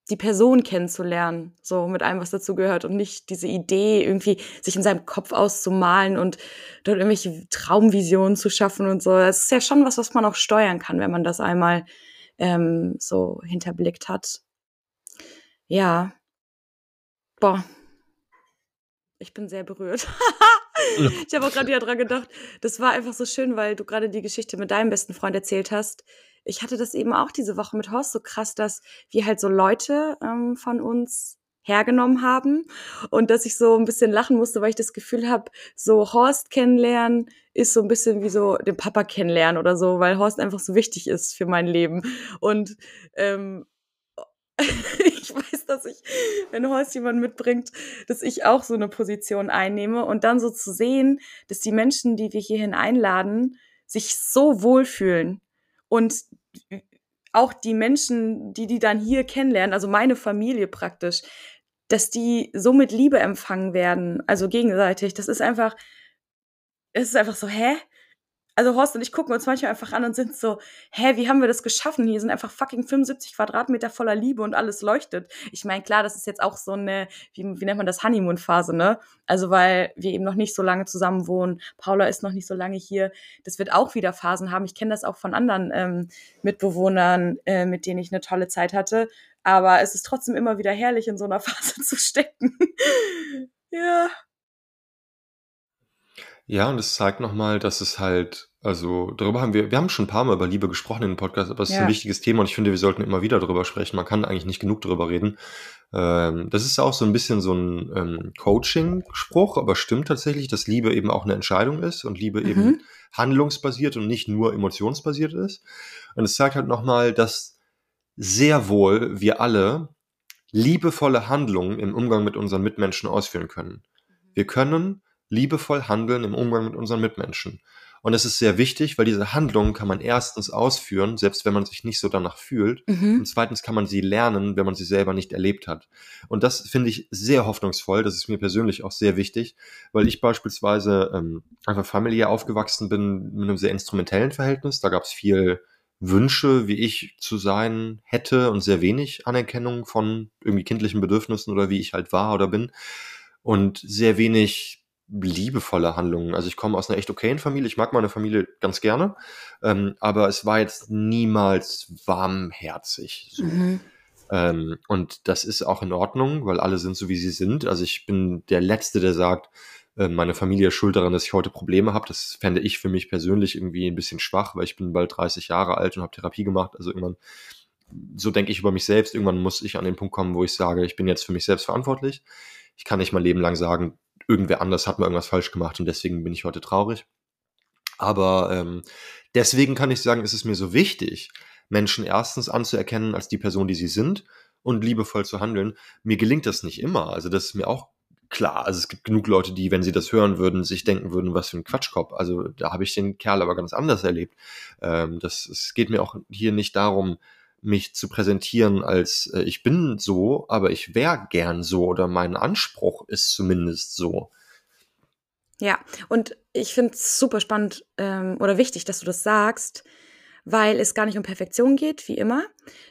die Person kennenzulernen, so mit allem, was dazu gehört und nicht diese Idee irgendwie sich in seinem Kopf auszumalen und dort irgendwelche Traumvisionen zu schaffen und so. Das ist ja schon was, was man auch steuern kann, wenn man das einmal ähm, so hinterblickt hat. Ja. Boah. Ich bin sehr berührt. *laughs* ich habe auch gerade wieder dran gedacht, das war einfach so schön, weil du gerade die Geschichte mit deinem besten Freund erzählt hast. Ich hatte das eben auch diese Woche mit Horst so krass, dass wir halt so Leute ähm, von uns hergenommen haben und dass ich so ein bisschen lachen musste, weil ich das Gefühl habe, so Horst kennenlernen ist so ein bisschen wie so den Papa kennenlernen oder so, weil Horst einfach so wichtig ist für mein Leben. Und ähm, *laughs* ich weiß, dass ich, wenn Horst jemand mitbringt, dass ich auch so eine Position einnehme und dann so zu sehen, dass die Menschen, die wir hierhin einladen, sich so wohlfühlen und auch die Menschen, die die dann hier kennenlernen, also meine Familie praktisch, dass die so mit Liebe empfangen werden, also gegenseitig. Das ist einfach, es ist einfach so, hä? Also Horst und ich gucken uns manchmal einfach an und sind so, hä, wie haben wir das geschaffen? Hier sind einfach fucking 75 Quadratmeter voller Liebe und alles leuchtet. Ich meine, klar, das ist jetzt auch so eine, wie, wie nennt man das, Honeymoon-Phase, ne? Also weil wir eben noch nicht so lange zusammen wohnen. Paula ist noch nicht so lange hier. Das wird auch wieder Phasen haben. Ich kenne das auch von anderen ähm, Mitbewohnern, äh, mit denen ich eine tolle Zeit hatte. Aber es ist trotzdem immer wieder herrlich, in so einer *laughs* Phase zu stecken. ja. Ja, und es zeigt nochmal, dass es halt, also darüber haben wir, wir haben schon ein paar Mal über Liebe gesprochen in dem Podcast, aber es ist ein wichtiges Thema und ich finde, wir sollten immer wieder darüber sprechen. Man kann eigentlich nicht genug darüber reden. Ähm, das ist auch so ein bisschen so ein ähm, Coaching-Spruch, aber stimmt tatsächlich, dass Liebe eben auch eine Entscheidung ist und Liebe eben mhm. handlungsbasiert und nicht nur emotionsbasiert ist. Und es zeigt halt nochmal, dass sehr wohl wir alle liebevolle Handlungen im Umgang mit unseren Mitmenschen ausführen können. Wir können liebevoll handeln im Umgang mit unseren Mitmenschen. Und es ist sehr wichtig, weil diese Handlungen kann man erstens ausführen, selbst wenn man sich nicht so danach fühlt. Mhm. Und zweitens kann man sie lernen, wenn man sie selber nicht erlebt hat. Und das finde ich sehr hoffnungsvoll. Das ist mir persönlich auch sehr wichtig, weil ich beispielsweise ähm, einfach familiär aufgewachsen bin mit einem sehr instrumentellen Verhältnis. Da gab es viel Wünsche, wie ich zu sein hätte und sehr wenig Anerkennung von irgendwie kindlichen Bedürfnissen oder wie ich halt war oder bin. und sehr wenig liebevolle Handlungen. Also ich komme aus einer echt okayen Familie, ich mag meine Familie ganz gerne, ähm, aber es war jetzt niemals warmherzig. So. Mhm. Ähm, und das ist auch in Ordnung, weil alle sind so, wie sie sind. Also ich bin der Letzte, der sagt, äh, meine Familie ist schuld daran, dass ich heute Probleme habe. Das fände ich für mich persönlich irgendwie ein bisschen schwach, weil ich bin bald 30 Jahre alt und habe Therapie gemacht. Also irgendwann, so denke ich über mich selbst, irgendwann muss ich an den Punkt kommen, wo ich sage, ich bin jetzt für mich selbst verantwortlich. Ich kann nicht mein Leben lang sagen, irgendwer anders hat mal irgendwas falsch gemacht und deswegen bin ich heute traurig. Aber ähm, deswegen kann ich sagen, ist es mir so wichtig, Menschen erstens anzuerkennen als die Person, die sie sind und liebevoll zu handeln. Mir gelingt das nicht immer. Also das ist mir auch klar. Also es gibt genug Leute, die, wenn sie das hören würden, sich denken würden, was für ein Quatschkopf. Also da habe ich den Kerl aber ganz anders erlebt. Ähm, das, es geht mir auch hier nicht darum, mich zu präsentieren als äh, ich bin so, aber ich wäre gern so oder mein Anspruch ist zumindest so. Ja, und ich finde es super spannend ähm, oder wichtig, dass du das sagst, weil es gar nicht um Perfektion geht, wie immer,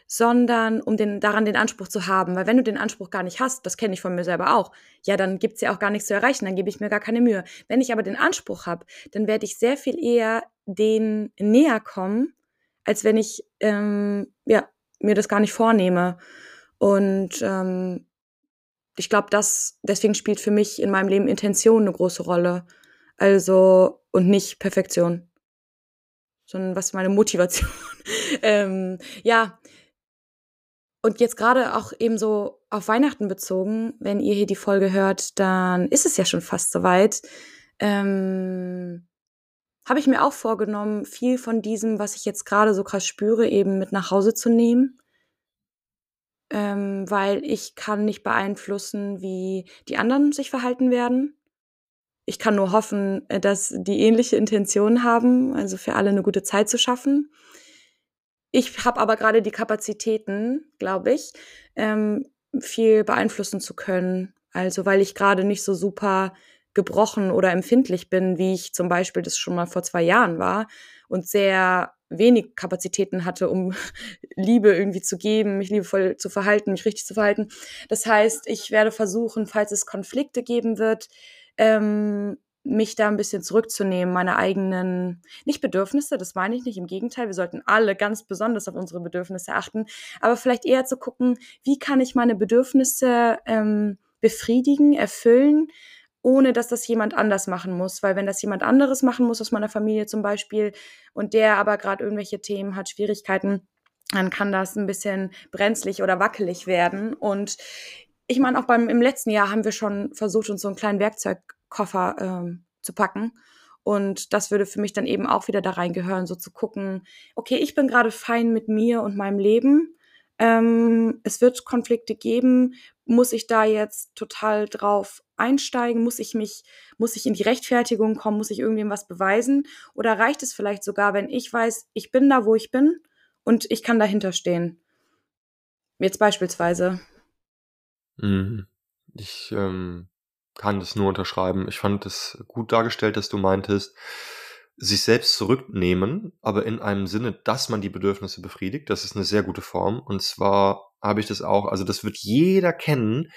sondern um den, daran den Anspruch zu haben. Weil wenn du den Anspruch gar nicht hast, das kenne ich von mir selber auch, ja, dann gibt es ja auch gar nichts zu erreichen, dann gebe ich mir gar keine Mühe. Wenn ich aber den Anspruch habe, dann werde ich sehr viel eher den näher kommen, als wenn ich ähm, ja, mir das gar nicht vornehme. Und ähm, ich glaube, das deswegen spielt für mich in meinem Leben Intention eine große Rolle. Also und nicht Perfektion, sondern was ist meine Motivation. *laughs* ähm, ja. Und jetzt gerade auch eben so auf Weihnachten bezogen, wenn ihr hier die Folge hört, dann ist es ja schon fast soweit. Ähm, habe ich mir auch vorgenommen, viel von diesem, was ich jetzt gerade so krass spüre, eben mit nach Hause zu nehmen. Ähm, weil ich kann nicht beeinflussen, wie die anderen sich verhalten werden. Ich kann nur hoffen, äh, dass die ähnliche Intentionen haben, also für alle eine gute Zeit zu schaffen. Ich habe aber gerade die Kapazitäten, glaube ich, ähm, viel beeinflussen zu können. Also weil ich gerade nicht so super gebrochen oder empfindlich bin, wie ich zum Beispiel das schon mal vor zwei Jahren war und sehr wenig Kapazitäten hatte, um *laughs* Liebe irgendwie zu geben, mich liebevoll zu verhalten, mich richtig zu verhalten. Das heißt, ich werde versuchen, falls es Konflikte geben wird, ähm, mich da ein bisschen zurückzunehmen, meine eigenen, nicht Bedürfnisse, das meine ich nicht, im Gegenteil, wir sollten alle ganz besonders auf unsere Bedürfnisse achten, aber vielleicht eher zu gucken, wie kann ich meine Bedürfnisse ähm, befriedigen, erfüllen, ohne dass das jemand anders machen muss. Weil wenn das jemand anderes machen muss aus meiner Familie zum Beispiel und der aber gerade irgendwelche Themen hat, Schwierigkeiten, dann kann das ein bisschen brenzlig oder wackelig werden. Und ich meine, auch beim im letzten Jahr haben wir schon versucht, uns so einen kleinen Werkzeugkoffer ähm, zu packen. Und das würde für mich dann eben auch wieder da reingehören, so zu gucken, okay, ich bin gerade fein mit mir und meinem Leben. Ähm, es wird Konflikte geben. Muss ich da jetzt total drauf einsteigen? Muss ich mich, muss ich in die Rechtfertigung kommen? Muss ich irgendwem was beweisen? Oder reicht es vielleicht sogar, wenn ich weiß, ich bin da, wo ich bin und ich kann dahinter stehen? Jetzt beispielsweise. Mhm. Ich ähm, kann das nur unterschreiben. Ich fand es gut dargestellt, dass du meintest, sich selbst zurücknehmen, aber in einem Sinne, dass man die Bedürfnisse befriedigt. Das ist eine sehr gute Form. Und zwar habe ich das auch, also das wird jeder kennen,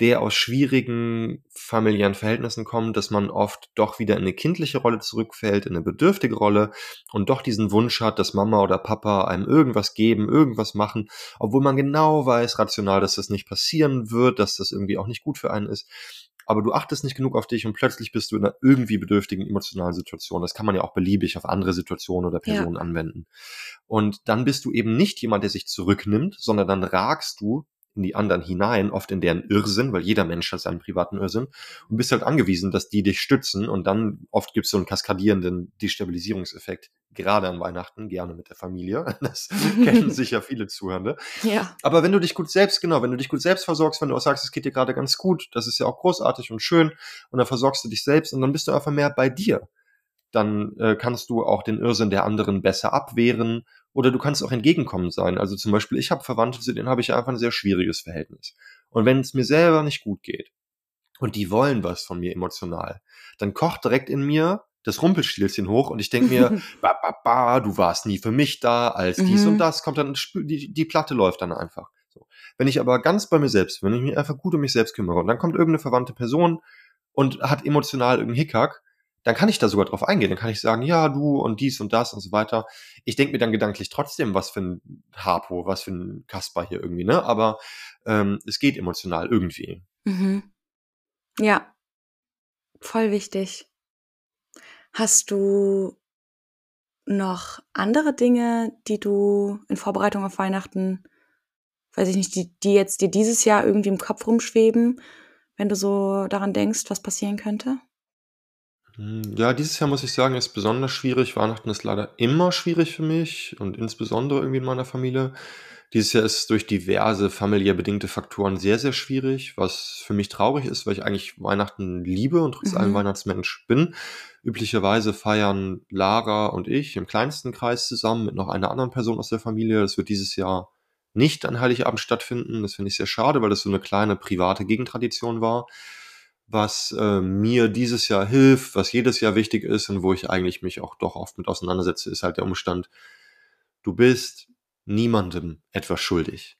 der aus schwierigen familiären Verhältnissen kommt, dass man oft doch wieder in eine kindliche Rolle zurückfällt, in eine bedürftige Rolle und doch diesen Wunsch hat, dass Mama oder Papa einem irgendwas geben, irgendwas machen, obwohl man genau weiß, rational, dass das nicht passieren wird, dass das irgendwie auch nicht gut für einen ist. Aber du achtest nicht genug auf dich und plötzlich bist du in einer irgendwie bedürftigen emotionalen Situation. Das kann man ja auch beliebig auf andere Situationen oder Personen ja. anwenden. Und dann bist du eben nicht jemand, der sich zurücknimmt, sondern dann ragst du in die anderen hinein, oft in deren Irrsinn, weil jeder Mensch hat seinen privaten Irrsinn und bist halt angewiesen, dass die dich stützen und dann oft gibt es so einen kaskadierenden Destabilisierungseffekt, gerade an Weihnachten, gerne mit der Familie. *laughs* Das kennen *laughs* sicher viele Zuhörende. Ja. Aber wenn du dich gut selbst, genau, wenn du dich gut selbst versorgst, wenn du auch sagst, es geht dir gerade ganz gut, das ist ja auch großartig und schön und dann versorgst du dich selbst und dann bist du einfach mehr bei dir. Dann äh, kannst du auch den Irrsinn der anderen besser abwehren oder du kannst auch entgegenkommend sein. Also zum Beispiel, ich habe Verwandte, zu denen habe ich einfach ein sehr schwieriges Verhältnis. Und wenn es mir selber nicht gut geht und die wollen was von mir emotional, dann kocht direkt in mir das Rumpelstilzchen hoch und ich denke mir, *laughs* ba, ba, ba, du warst nie für mich da, als dies mhm. und das, kommt dann, die, die Platte läuft dann einfach. So. Wenn ich aber ganz bei mir selbst, wenn ich mich einfach gut um mich selbst kümmere und dann kommt irgendeine verwandte Person und hat emotional irgendeinen Hickhack, dann kann ich da sogar drauf eingehen. Dann kann ich sagen, ja, du und dies und das und so weiter. Ich denke mir dann gedanklich trotzdem, was für ein Harpo, was für ein Kasper hier irgendwie, ne? Aber ähm, es geht emotional irgendwie. Mhm. Ja, voll wichtig. Hast du noch andere Dinge, die du in Vorbereitung auf Weihnachten, weiß ich nicht, die, die jetzt dir dieses Jahr irgendwie im Kopf rumschweben, wenn du so daran denkst, was passieren könnte? Hm, ja, dieses Jahr muss ich sagen, ist besonders schwierig. Weihnachten ist leider immer schwierig für mich und insbesondere irgendwie in meiner Familie. Dieses Jahr ist durch diverse familiär bedingte Faktoren sehr, sehr schwierig, was für mich traurig ist, weil ich eigentlich Weihnachten liebe und trotz allem Mhm. Weihnachtsmensch bin. Üblicherweise feiern Lara und ich im kleinsten Kreis zusammen mit noch einer anderen Person aus der Familie. Das wird dieses Jahr nicht an Heiligabend stattfinden. Das finde ich sehr schade, weil das so eine kleine private Gegentradition war was äh, mir dieses Jahr hilft, was jedes Jahr wichtig ist und wo ich eigentlich mich auch doch oft mit auseinandersetze, ist halt der Umstand, du bist niemandem etwas schuldig.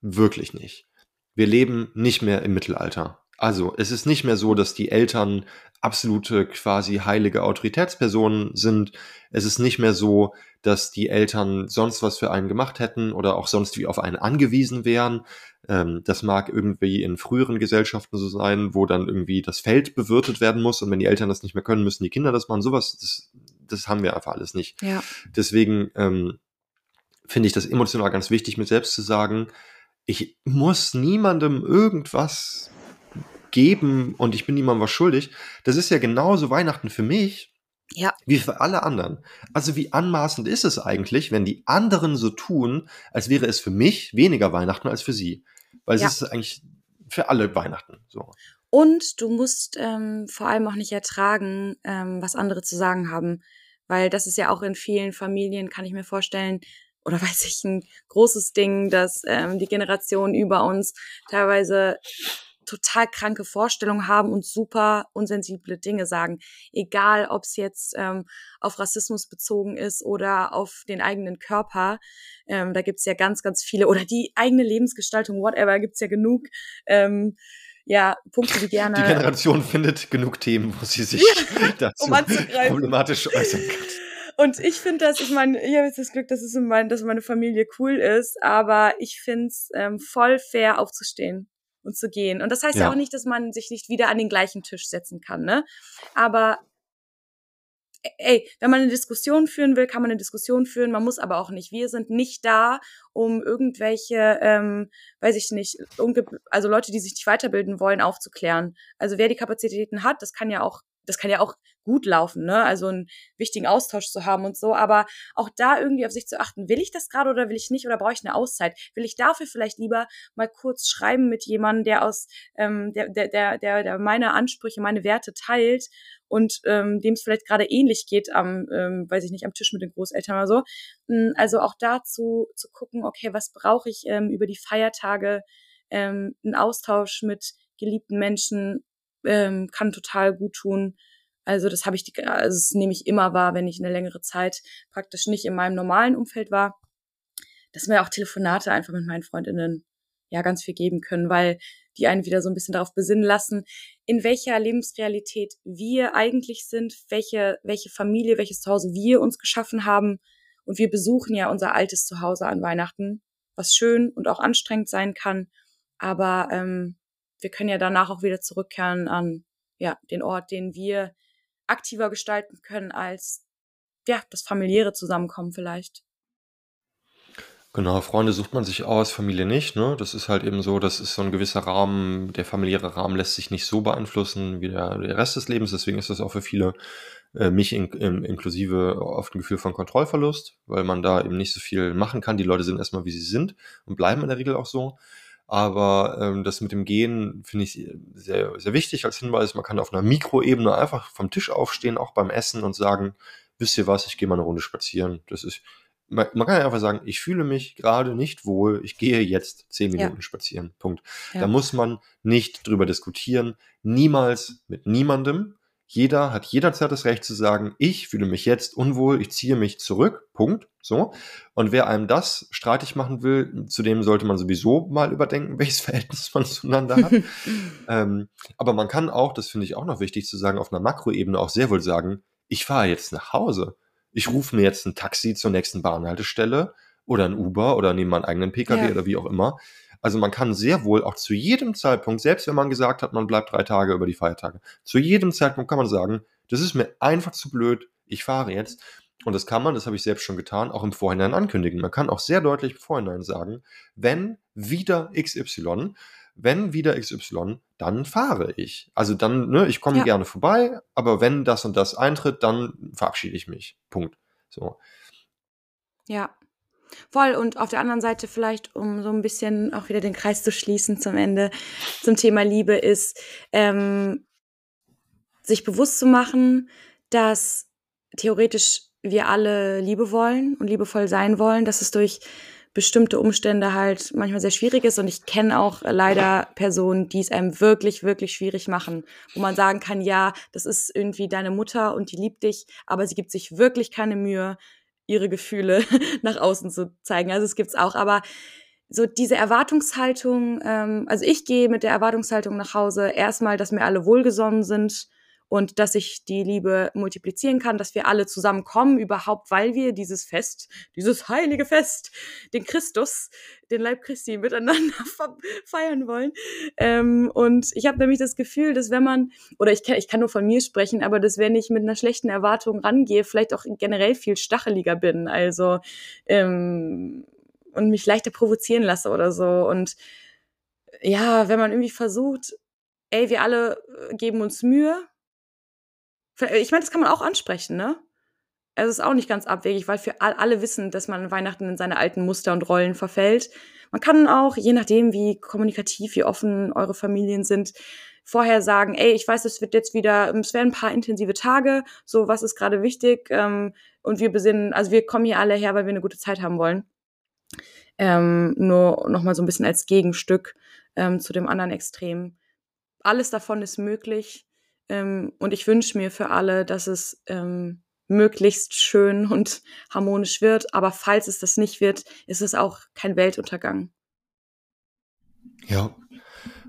Wirklich nicht. Wir leben nicht mehr im Mittelalter. Also, es ist nicht mehr so, dass die Eltern absolute quasi heilige Autoritätspersonen sind. Es ist nicht mehr so, dass die Eltern sonst was für einen gemacht hätten oder auch sonst wie auf einen angewiesen wären. Ähm, das mag irgendwie in früheren Gesellschaften so sein, wo dann irgendwie das Feld bewirtet werden muss und wenn die Eltern das nicht mehr können, müssen die Kinder das machen. Sowas, das, das haben wir einfach alles nicht. Ja. Deswegen ähm, finde ich das emotional ganz wichtig, mir selbst zu sagen, ich muss niemandem irgendwas geben und ich bin niemandem was schuldig. Das ist ja genauso Weihnachten für mich Ja. wie für alle anderen. Also wie anmaßend ist es eigentlich, wenn die anderen so tun, als wäre es für mich weniger Weihnachten als für sie? Weil Ja. es ist eigentlich für alle Weihnachten so. Und du musst ähm, vor allem auch nicht ertragen, ähm, was andere zu sagen haben. Weil das ist ja auch in vielen Familien, kann ich mir vorstellen, oder *laughs* weiß ich, ein großes Ding, dass ähm, die Generationen über uns teilweise total kranke Vorstellungen haben und super unsensible Dinge sagen. Egal, ob es jetzt ähm, auf Rassismus bezogen ist oder auf den eigenen Körper. Ähm, da gibt's ja ganz, ganz viele. Oder die eigene Lebensgestaltung, whatever, gibt's ja genug. Ähm, ja, Punkte, die gerne. Die Generation findet genug Themen, wo sie sich *laughs* dazu um problematisch äußern kann. Und ich finde das, ich meine, ich habe jetzt das Glück, dass es in mein, dass meine Familie cool ist, aber ich find's ähm, voll fair aufzustehen und zu gehen. Und das heißt ja. Ja. auch nicht, dass man sich nicht wieder an den gleichen Tisch setzen kann, ne? Aber ey, wenn man eine Diskussion führen will, kann man eine Diskussion führen, man muss aber auch nicht. Wir sind nicht da, um irgendwelche, ähm, weiß ich nicht, also Leute, die sich nicht weiterbilden wollen, aufzuklären. Also wer die Kapazitäten hat, das kann ja auch das kann ja auch gut laufen, ne? Also einen wichtigen Austausch zu haben und so, aber auch da irgendwie auf sich zu achten, will ich das gerade oder will ich nicht oder brauche ich eine Auszeit? Will ich dafür vielleicht lieber mal kurz schreiben mit jemandem, der aus ähm, der, der, der, der, der meine Ansprüche, meine Werte teilt und ähm, dem es vielleicht gerade ähnlich geht am, ähm, weiß ich nicht, am Tisch mit den Großeltern oder so. Mm, Also auch dazu zu gucken, okay, was brauche ich ähm, über die Feiertage, ähm, ein Austausch mit geliebten Menschen, ähm, kann total gut tun. Also das habe ich, die, also das nehme ich immer wahr, wenn ich eine längere Zeit praktisch nicht in meinem normalen Umfeld war, dass mir auch Telefonate einfach mit meinen Freundinnen ja ganz viel geben können, weil die einen wieder so ein bisschen darauf besinnen lassen, in welcher Lebensrealität wir eigentlich sind, welche, welche Familie, welches Zuhause wir uns geschaffen haben. Und wir besuchen ja unser altes Zuhause an Weihnachten, was schön und auch anstrengend sein kann. Aber ähm, wir können ja danach auch wieder zurückkehren an ja, den Ort, den wir aktiver gestalten können als ja, das familiäre Zusammenkommen vielleicht. Genau, Freunde sucht man sich aus, Familie nicht. Ne? Das ist halt eben so, das ist so ein gewisser Rahmen, der familiäre Rahmen lässt sich nicht so beeinflussen wie der, der Rest des Lebens. Deswegen ist das auch für viele, äh, mich in, in, inklusive, oft ein Gefühl von Kontrollverlust, weil man da eben nicht so viel machen kann. Die Leute sind erstmal, wie sie sind und bleiben in der Regel auch so. Aber ähm, das mit dem Gehen finde ich sehr, sehr wichtig als Hinweis. Man kann auf einer Mikroebene einfach vom Tisch aufstehen, auch beim Essen und sagen, wisst ihr was, ich gehe mal eine Runde spazieren. Das ist, man, man kann ja einfach sagen, ich fühle mich gerade nicht wohl, ich gehe jetzt zehn Ja. Minuten spazieren. Punkt. Ja. Da muss man nicht drüber diskutieren. Niemals mit niemandem. Jeder hat jederzeit das Recht zu sagen, ich fühle mich jetzt unwohl, ich ziehe mich zurück, Punkt. So. Und wer einem das streitig machen will, zu dem sollte man sowieso mal überdenken, *laughs* welches Verhältnis man zueinander hat. *laughs* ähm, aber man kann auch, das finde ich auch noch wichtig zu sagen, auf einer Makroebene auch sehr wohl sagen, ich fahre jetzt nach Hause. Ich rufe mir jetzt ein Taxi zur nächsten Bahnhaltestelle oder ein Uber oder nehme meinen eigenen Pkw ja. oder wie auch immer. Also man kann sehr wohl auch zu jedem Zeitpunkt, selbst wenn man gesagt hat, man bleibt drei Tage über die Feiertage, zu jedem Zeitpunkt kann man sagen, das ist mir einfach zu blöd, ich fahre jetzt. Und das kann man, das habe ich selbst schon getan, auch im Vorhinein ankündigen. Man kann auch sehr deutlich im Vorhinein sagen, wenn wieder XY, wenn wieder XY, dann fahre ich. Also dann, ne, ich komme ja. gerne vorbei, aber wenn das und das eintritt, dann verabschiede ich mich. Punkt. So. Ja. Voll. Und auf der anderen Seite vielleicht, um so ein bisschen auch wieder den Kreis zu schließen zum Ende zum Thema Liebe, ist, ähm, sich bewusst zu machen, dass theoretisch wir alle Liebe wollen und liebevoll sein wollen, dass es durch bestimmte Umstände halt manchmal sehr schwierig ist. Und ich kenne auch leider Personen, die es einem wirklich, wirklich schwierig machen, wo man sagen kann, ja, das ist irgendwie deine Mutter und die liebt dich, aber sie gibt sich wirklich keine Mühe, ihre Gefühle *laughs* nach außen zu zeigen. Also es gibt's auch, aber so diese Erwartungshaltung, ähm, also ich gehe mit der Erwartungshaltung nach Hause erstmal, dass mir alle wohlgesonnen sind und dass ich die Liebe multiplizieren kann, dass wir alle zusammenkommen, überhaupt, weil wir dieses Fest, dieses heilige Fest, den Christus, den Leib Christi miteinander *laughs* feiern wollen. Ähm, und ich habe nämlich das Gefühl, dass wenn man, oder ich kann, ich kann nur von mir sprechen, aber dass wenn ich mit einer schlechten Erwartung rangehe, vielleicht auch generell viel stacheliger bin, also ähm, und mich leichter provozieren lasse oder so. Und ja, wenn man irgendwie versucht, ey, wir alle äh, geben uns Mühe. Ich meine, das kann man auch ansprechen, ne? es ist auch nicht ganz abwegig, weil für alle wissen, dass man Weihnachten in seine alten Muster und Rollen verfällt. Man kann auch, je nachdem, wie kommunikativ, wie offen eure Familien sind, vorher sagen, ey, ich weiß, es wird jetzt wieder, es werden ein paar intensive Tage, so was ist gerade wichtig ähm, und wir besinnen, also wir kommen hier alle her, weil wir eine gute Zeit haben wollen. Ähm, nur nochmal so ein bisschen als Gegenstück ähm, zu dem anderen Extrem. Alles davon ist möglich ähm, und ich wünsche mir für alle, dass es ähm, möglichst schön und *laughs* harmonisch wird. Aber falls es das nicht wird, ist es auch kein Weltuntergang. Ja,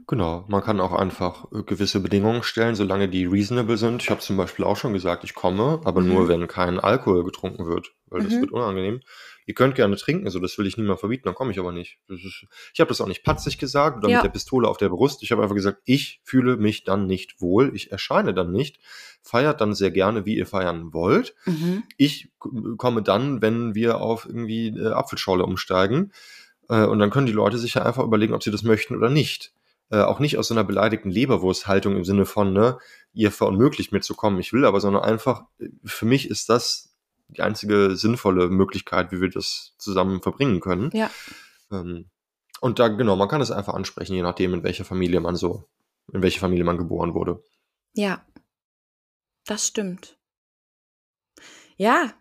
genau. Man kann auch einfach äh, gewisse Bedingungen stellen, solange die reasonable sind. Ich habe zum Beispiel auch schon gesagt, ich komme, aber mhm. nur, wenn kein Alkohol getrunken wird, weil mhm. das wird unangenehm ihr könnt gerne trinken, so das will ich niemand verbieten, dann komme ich aber nicht. Ist, ich habe das auch nicht patzig gesagt oder ja. mit der Pistole auf der Brust. Ich habe einfach gesagt, ich fühle mich dann nicht wohl, ich erscheine dann nicht. Feiert dann sehr gerne, wie ihr feiern wollt. Mhm. Ich komme dann, wenn wir auf irgendwie äh, Apfelschorle umsteigen. Äh, und dann können die Leute sich ja einfach überlegen, ob sie das möchten oder nicht. Äh, auch nicht aus so einer beleidigten Leberwursthaltung im Sinne von, ne, ihr verunmöglicht mir zu kommen, ich will aber, sondern einfach, äh, für mich ist das die einzige sinnvolle Möglichkeit, wie wir das zusammen verbringen können. Ja. Ähm, und da, genau, man kann es einfach ansprechen, je nachdem, in welcher Familie man so, in welche Familie man geboren wurde. Ja, das stimmt. Ja,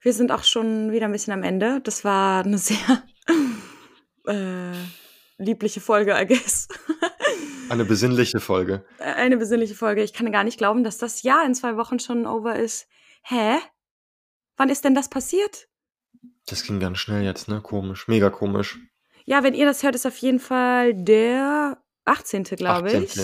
wir sind auch schon wieder ein bisschen am Ende. Das war eine *laughs* sehr äh, liebliche Folge, I guess. Eine besinnliche Folge. Eine besinnliche Folge. Ich kann gar nicht glauben, dass das Jahr in zwei Wochen schon over ist. Hä? Wann ist denn das passiert? Das ging ganz schnell jetzt, ne? Komisch. Mega komisch. Ja, wenn ihr das hört, ist auf jeden Fall der 18. glaube ich.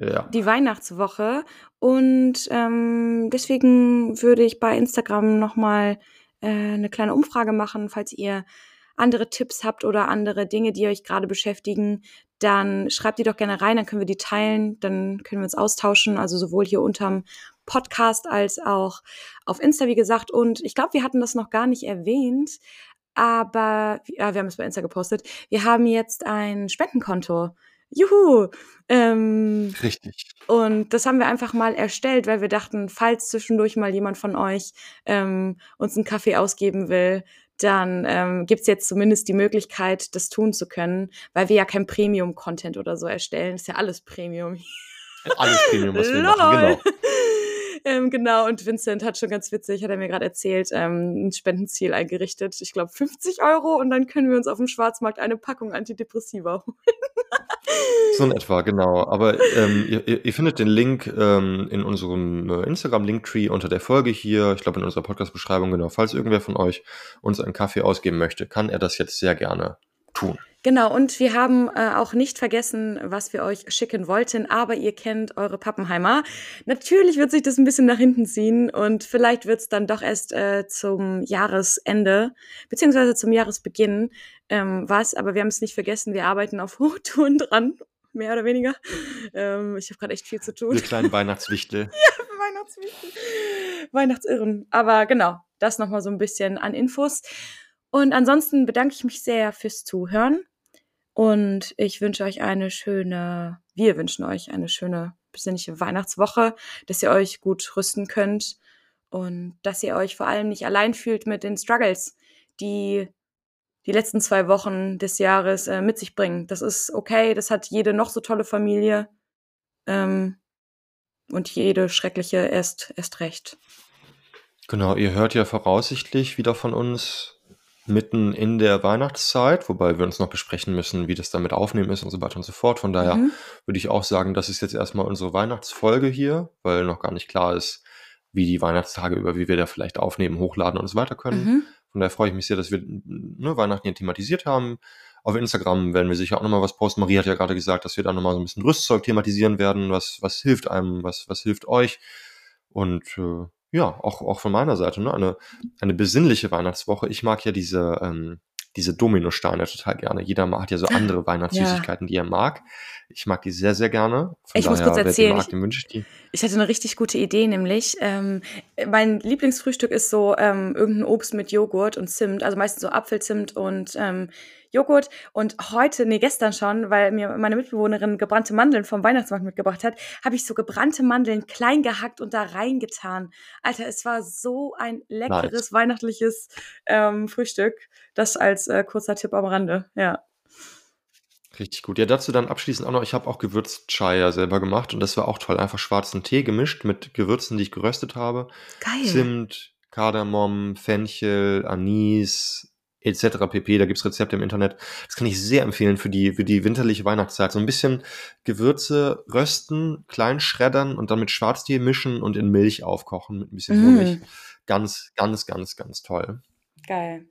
Ja. Die Weihnachtswoche. Und ähm, deswegen würde ich bei Instagram nochmal äh, eine kleine Umfrage machen, falls ihr andere Tipps habt oder andere Dinge, die euch gerade beschäftigen, dann schreibt die doch gerne rein, dann können wir die teilen, dann können wir uns austauschen, also sowohl hier unterm Podcast als auch auf Insta, wie gesagt. Und ich glaube, wir hatten das noch gar nicht erwähnt, aber ja, wir haben es bei Insta gepostet. Wir haben jetzt ein Spendenkonto. Juhu! Ähm, Richtig. Und das haben wir einfach mal erstellt, weil wir dachten, falls zwischendurch mal jemand von euch ähm, uns einen Kaffee ausgeben will, dann ähm, gibt jetzt zumindest die Möglichkeit, das tun zu können, weil wir ja kein Premium-Content oder so erstellen. Ist ja alles Premium. Alles Premium, was wir machen, *laughs* genau. Ähm, genau, und Vincent hat schon ganz witzig, hat er mir gerade erzählt, ähm, ein Spendenziel eingerichtet. Ich glaube 50 Euro und dann können wir uns auf dem Schwarzmarkt eine Packung Antidepressiva holen. So in etwa, genau. Aber ähm, ihr, ihr, findet den Link ähm, in unserem äh, Instagram-Linktree unter der Folge hier. Ich glaube in unserer Podcast-Beschreibung, genau. Falls irgendwer von euch uns einen Kaffee ausgeben möchte, kann er das jetzt sehr gerne tun. Genau, und wir haben äh, auch nicht vergessen, was wir euch schicken wollten, aber ihr kennt eure Pappenheimer. Natürlich wird sich das ein bisschen nach hinten ziehen und vielleicht wird es dann doch erst äh, zum Jahresende, beziehungsweise zum Jahresbeginn ähm, was, aber wir haben es nicht vergessen, wir arbeiten auf *laughs* Hochtouren dran, mehr oder weniger. Ähm, ich habe gerade echt viel zu tun. Die kleinen Weihnachtswichtel. *laughs* ja, Weihnachtswichtel. Weihnachtsirren. Aber genau, das nochmal so ein bisschen an Infos. Und ansonsten bedanke ich mich sehr fürs Zuhören. Und ich wünsche euch eine schöne, wir wünschen euch eine schöne, besinnliche Weihnachtswoche, dass ihr euch gut rüsten könnt und dass ihr euch vor allem nicht allein fühlt mit den Struggles, die die letzten zwei Wochen des Jahres äh, mit sich bringen. Das ist okay, das hat jede noch so tolle Familie ähm, und jede schreckliche erst, erst recht. Genau, ihr hört ja voraussichtlich wieder von uns mitten in der Weihnachtszeit, wobei wir uns noch besprechen müssen, wie das damit aufnehmen ist und so weiter und so fort. Von daher mhm. würde ich auch sagen, das ist jetzt erstmal unsere Weihnachtsfolge hier, weil noch gar nicht klar ist, wie die Weihnachtstage über, wie wir da vielleicht aufnehmen, hochladen und so weiter können. Mhm. Von daher freue ich mich sehr, dass wir ne, Weihnachten hier thematisiert haben. Auf Instagram werden wir sicher auch nochmal was posten. Marie hat ja gerade gesagt, dass wir da nochmal so ein bisschen Rüstzeug thematisieren werden. Was, was hilft einem, was, was hilft euch? Und äh, ja, auch, auch von meiner Seite, ne? eine, eine besinnliche Weihnachtswoche. Ich mag ja diese, ähm, diese Dominosteine total gerne. Jeder hat ja so andere Weihnachtssüßigkeiten, ja. die er mag. Ich mag die sehr, sehr gerne. Von ich daher, muss kurz erzählen, mag, ich, ich, ich, hatte eine richtig gute Idee, nämlich ähm, mein Lieblingsfrühstück ist so ähm, irgendein Obst mit Joghurt und Zimt, also meistens so Apfelzimt und ähm, Joghurt. Und heute, nee, gestern schon, weil mir meine Mitbewohnerin gebrannte Mandeln vom Weihnachtsmarkt mitgebracht hat, habe ich so gebrannte Mandeln klein gehackt und da reingetan. Alter, es war so ein leckeres nice. weihnachtliches ähm, Frühstück. Das als äh, kurzer Tipp am Rande, ja. Richtig gut. Ja, dazu dann abschließend auch noch, ich habe auch Gewürzchai ja selber gemacht und das war auch toll. Einfach schwarzen Tee gemischt mit Gewürzen, die ich geröstet habe. Geil. Zimt, Kardamom, Fenchel, Anis, etc. pp. Da gibt's Rezepte im Internet. Das kann ich sehr empfehlen für die, für die winterliche Weihnachtszeit. So ein bisschen Gewürze rösten, klein schreddern und dann mit Schwarztee mischen und in Milch aufkochen mit ein bisschen mm. Honig. Ganz, ganz, ganz, ganz toll. Geil.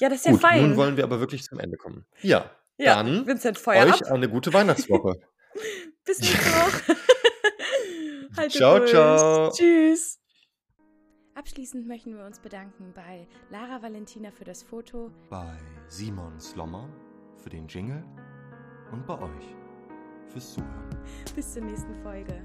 Ja, das ist ja Gut, fein. Nun wollen wir aber wirklich zum Ende kommen. Ja, ja dann Vincent, Feuer euch ab. eine gute Weihnachtswoche. *laughs* Bis nächste Woche. *laughs* ciao, durch. ciao. Tschüss. Abschließend möchten wir uns bedanken bei Lara Valentina für das Foto, bei Simon Slommer für den Jingle und bei euch fürs Zuhören. Bis zur nächsten Folge.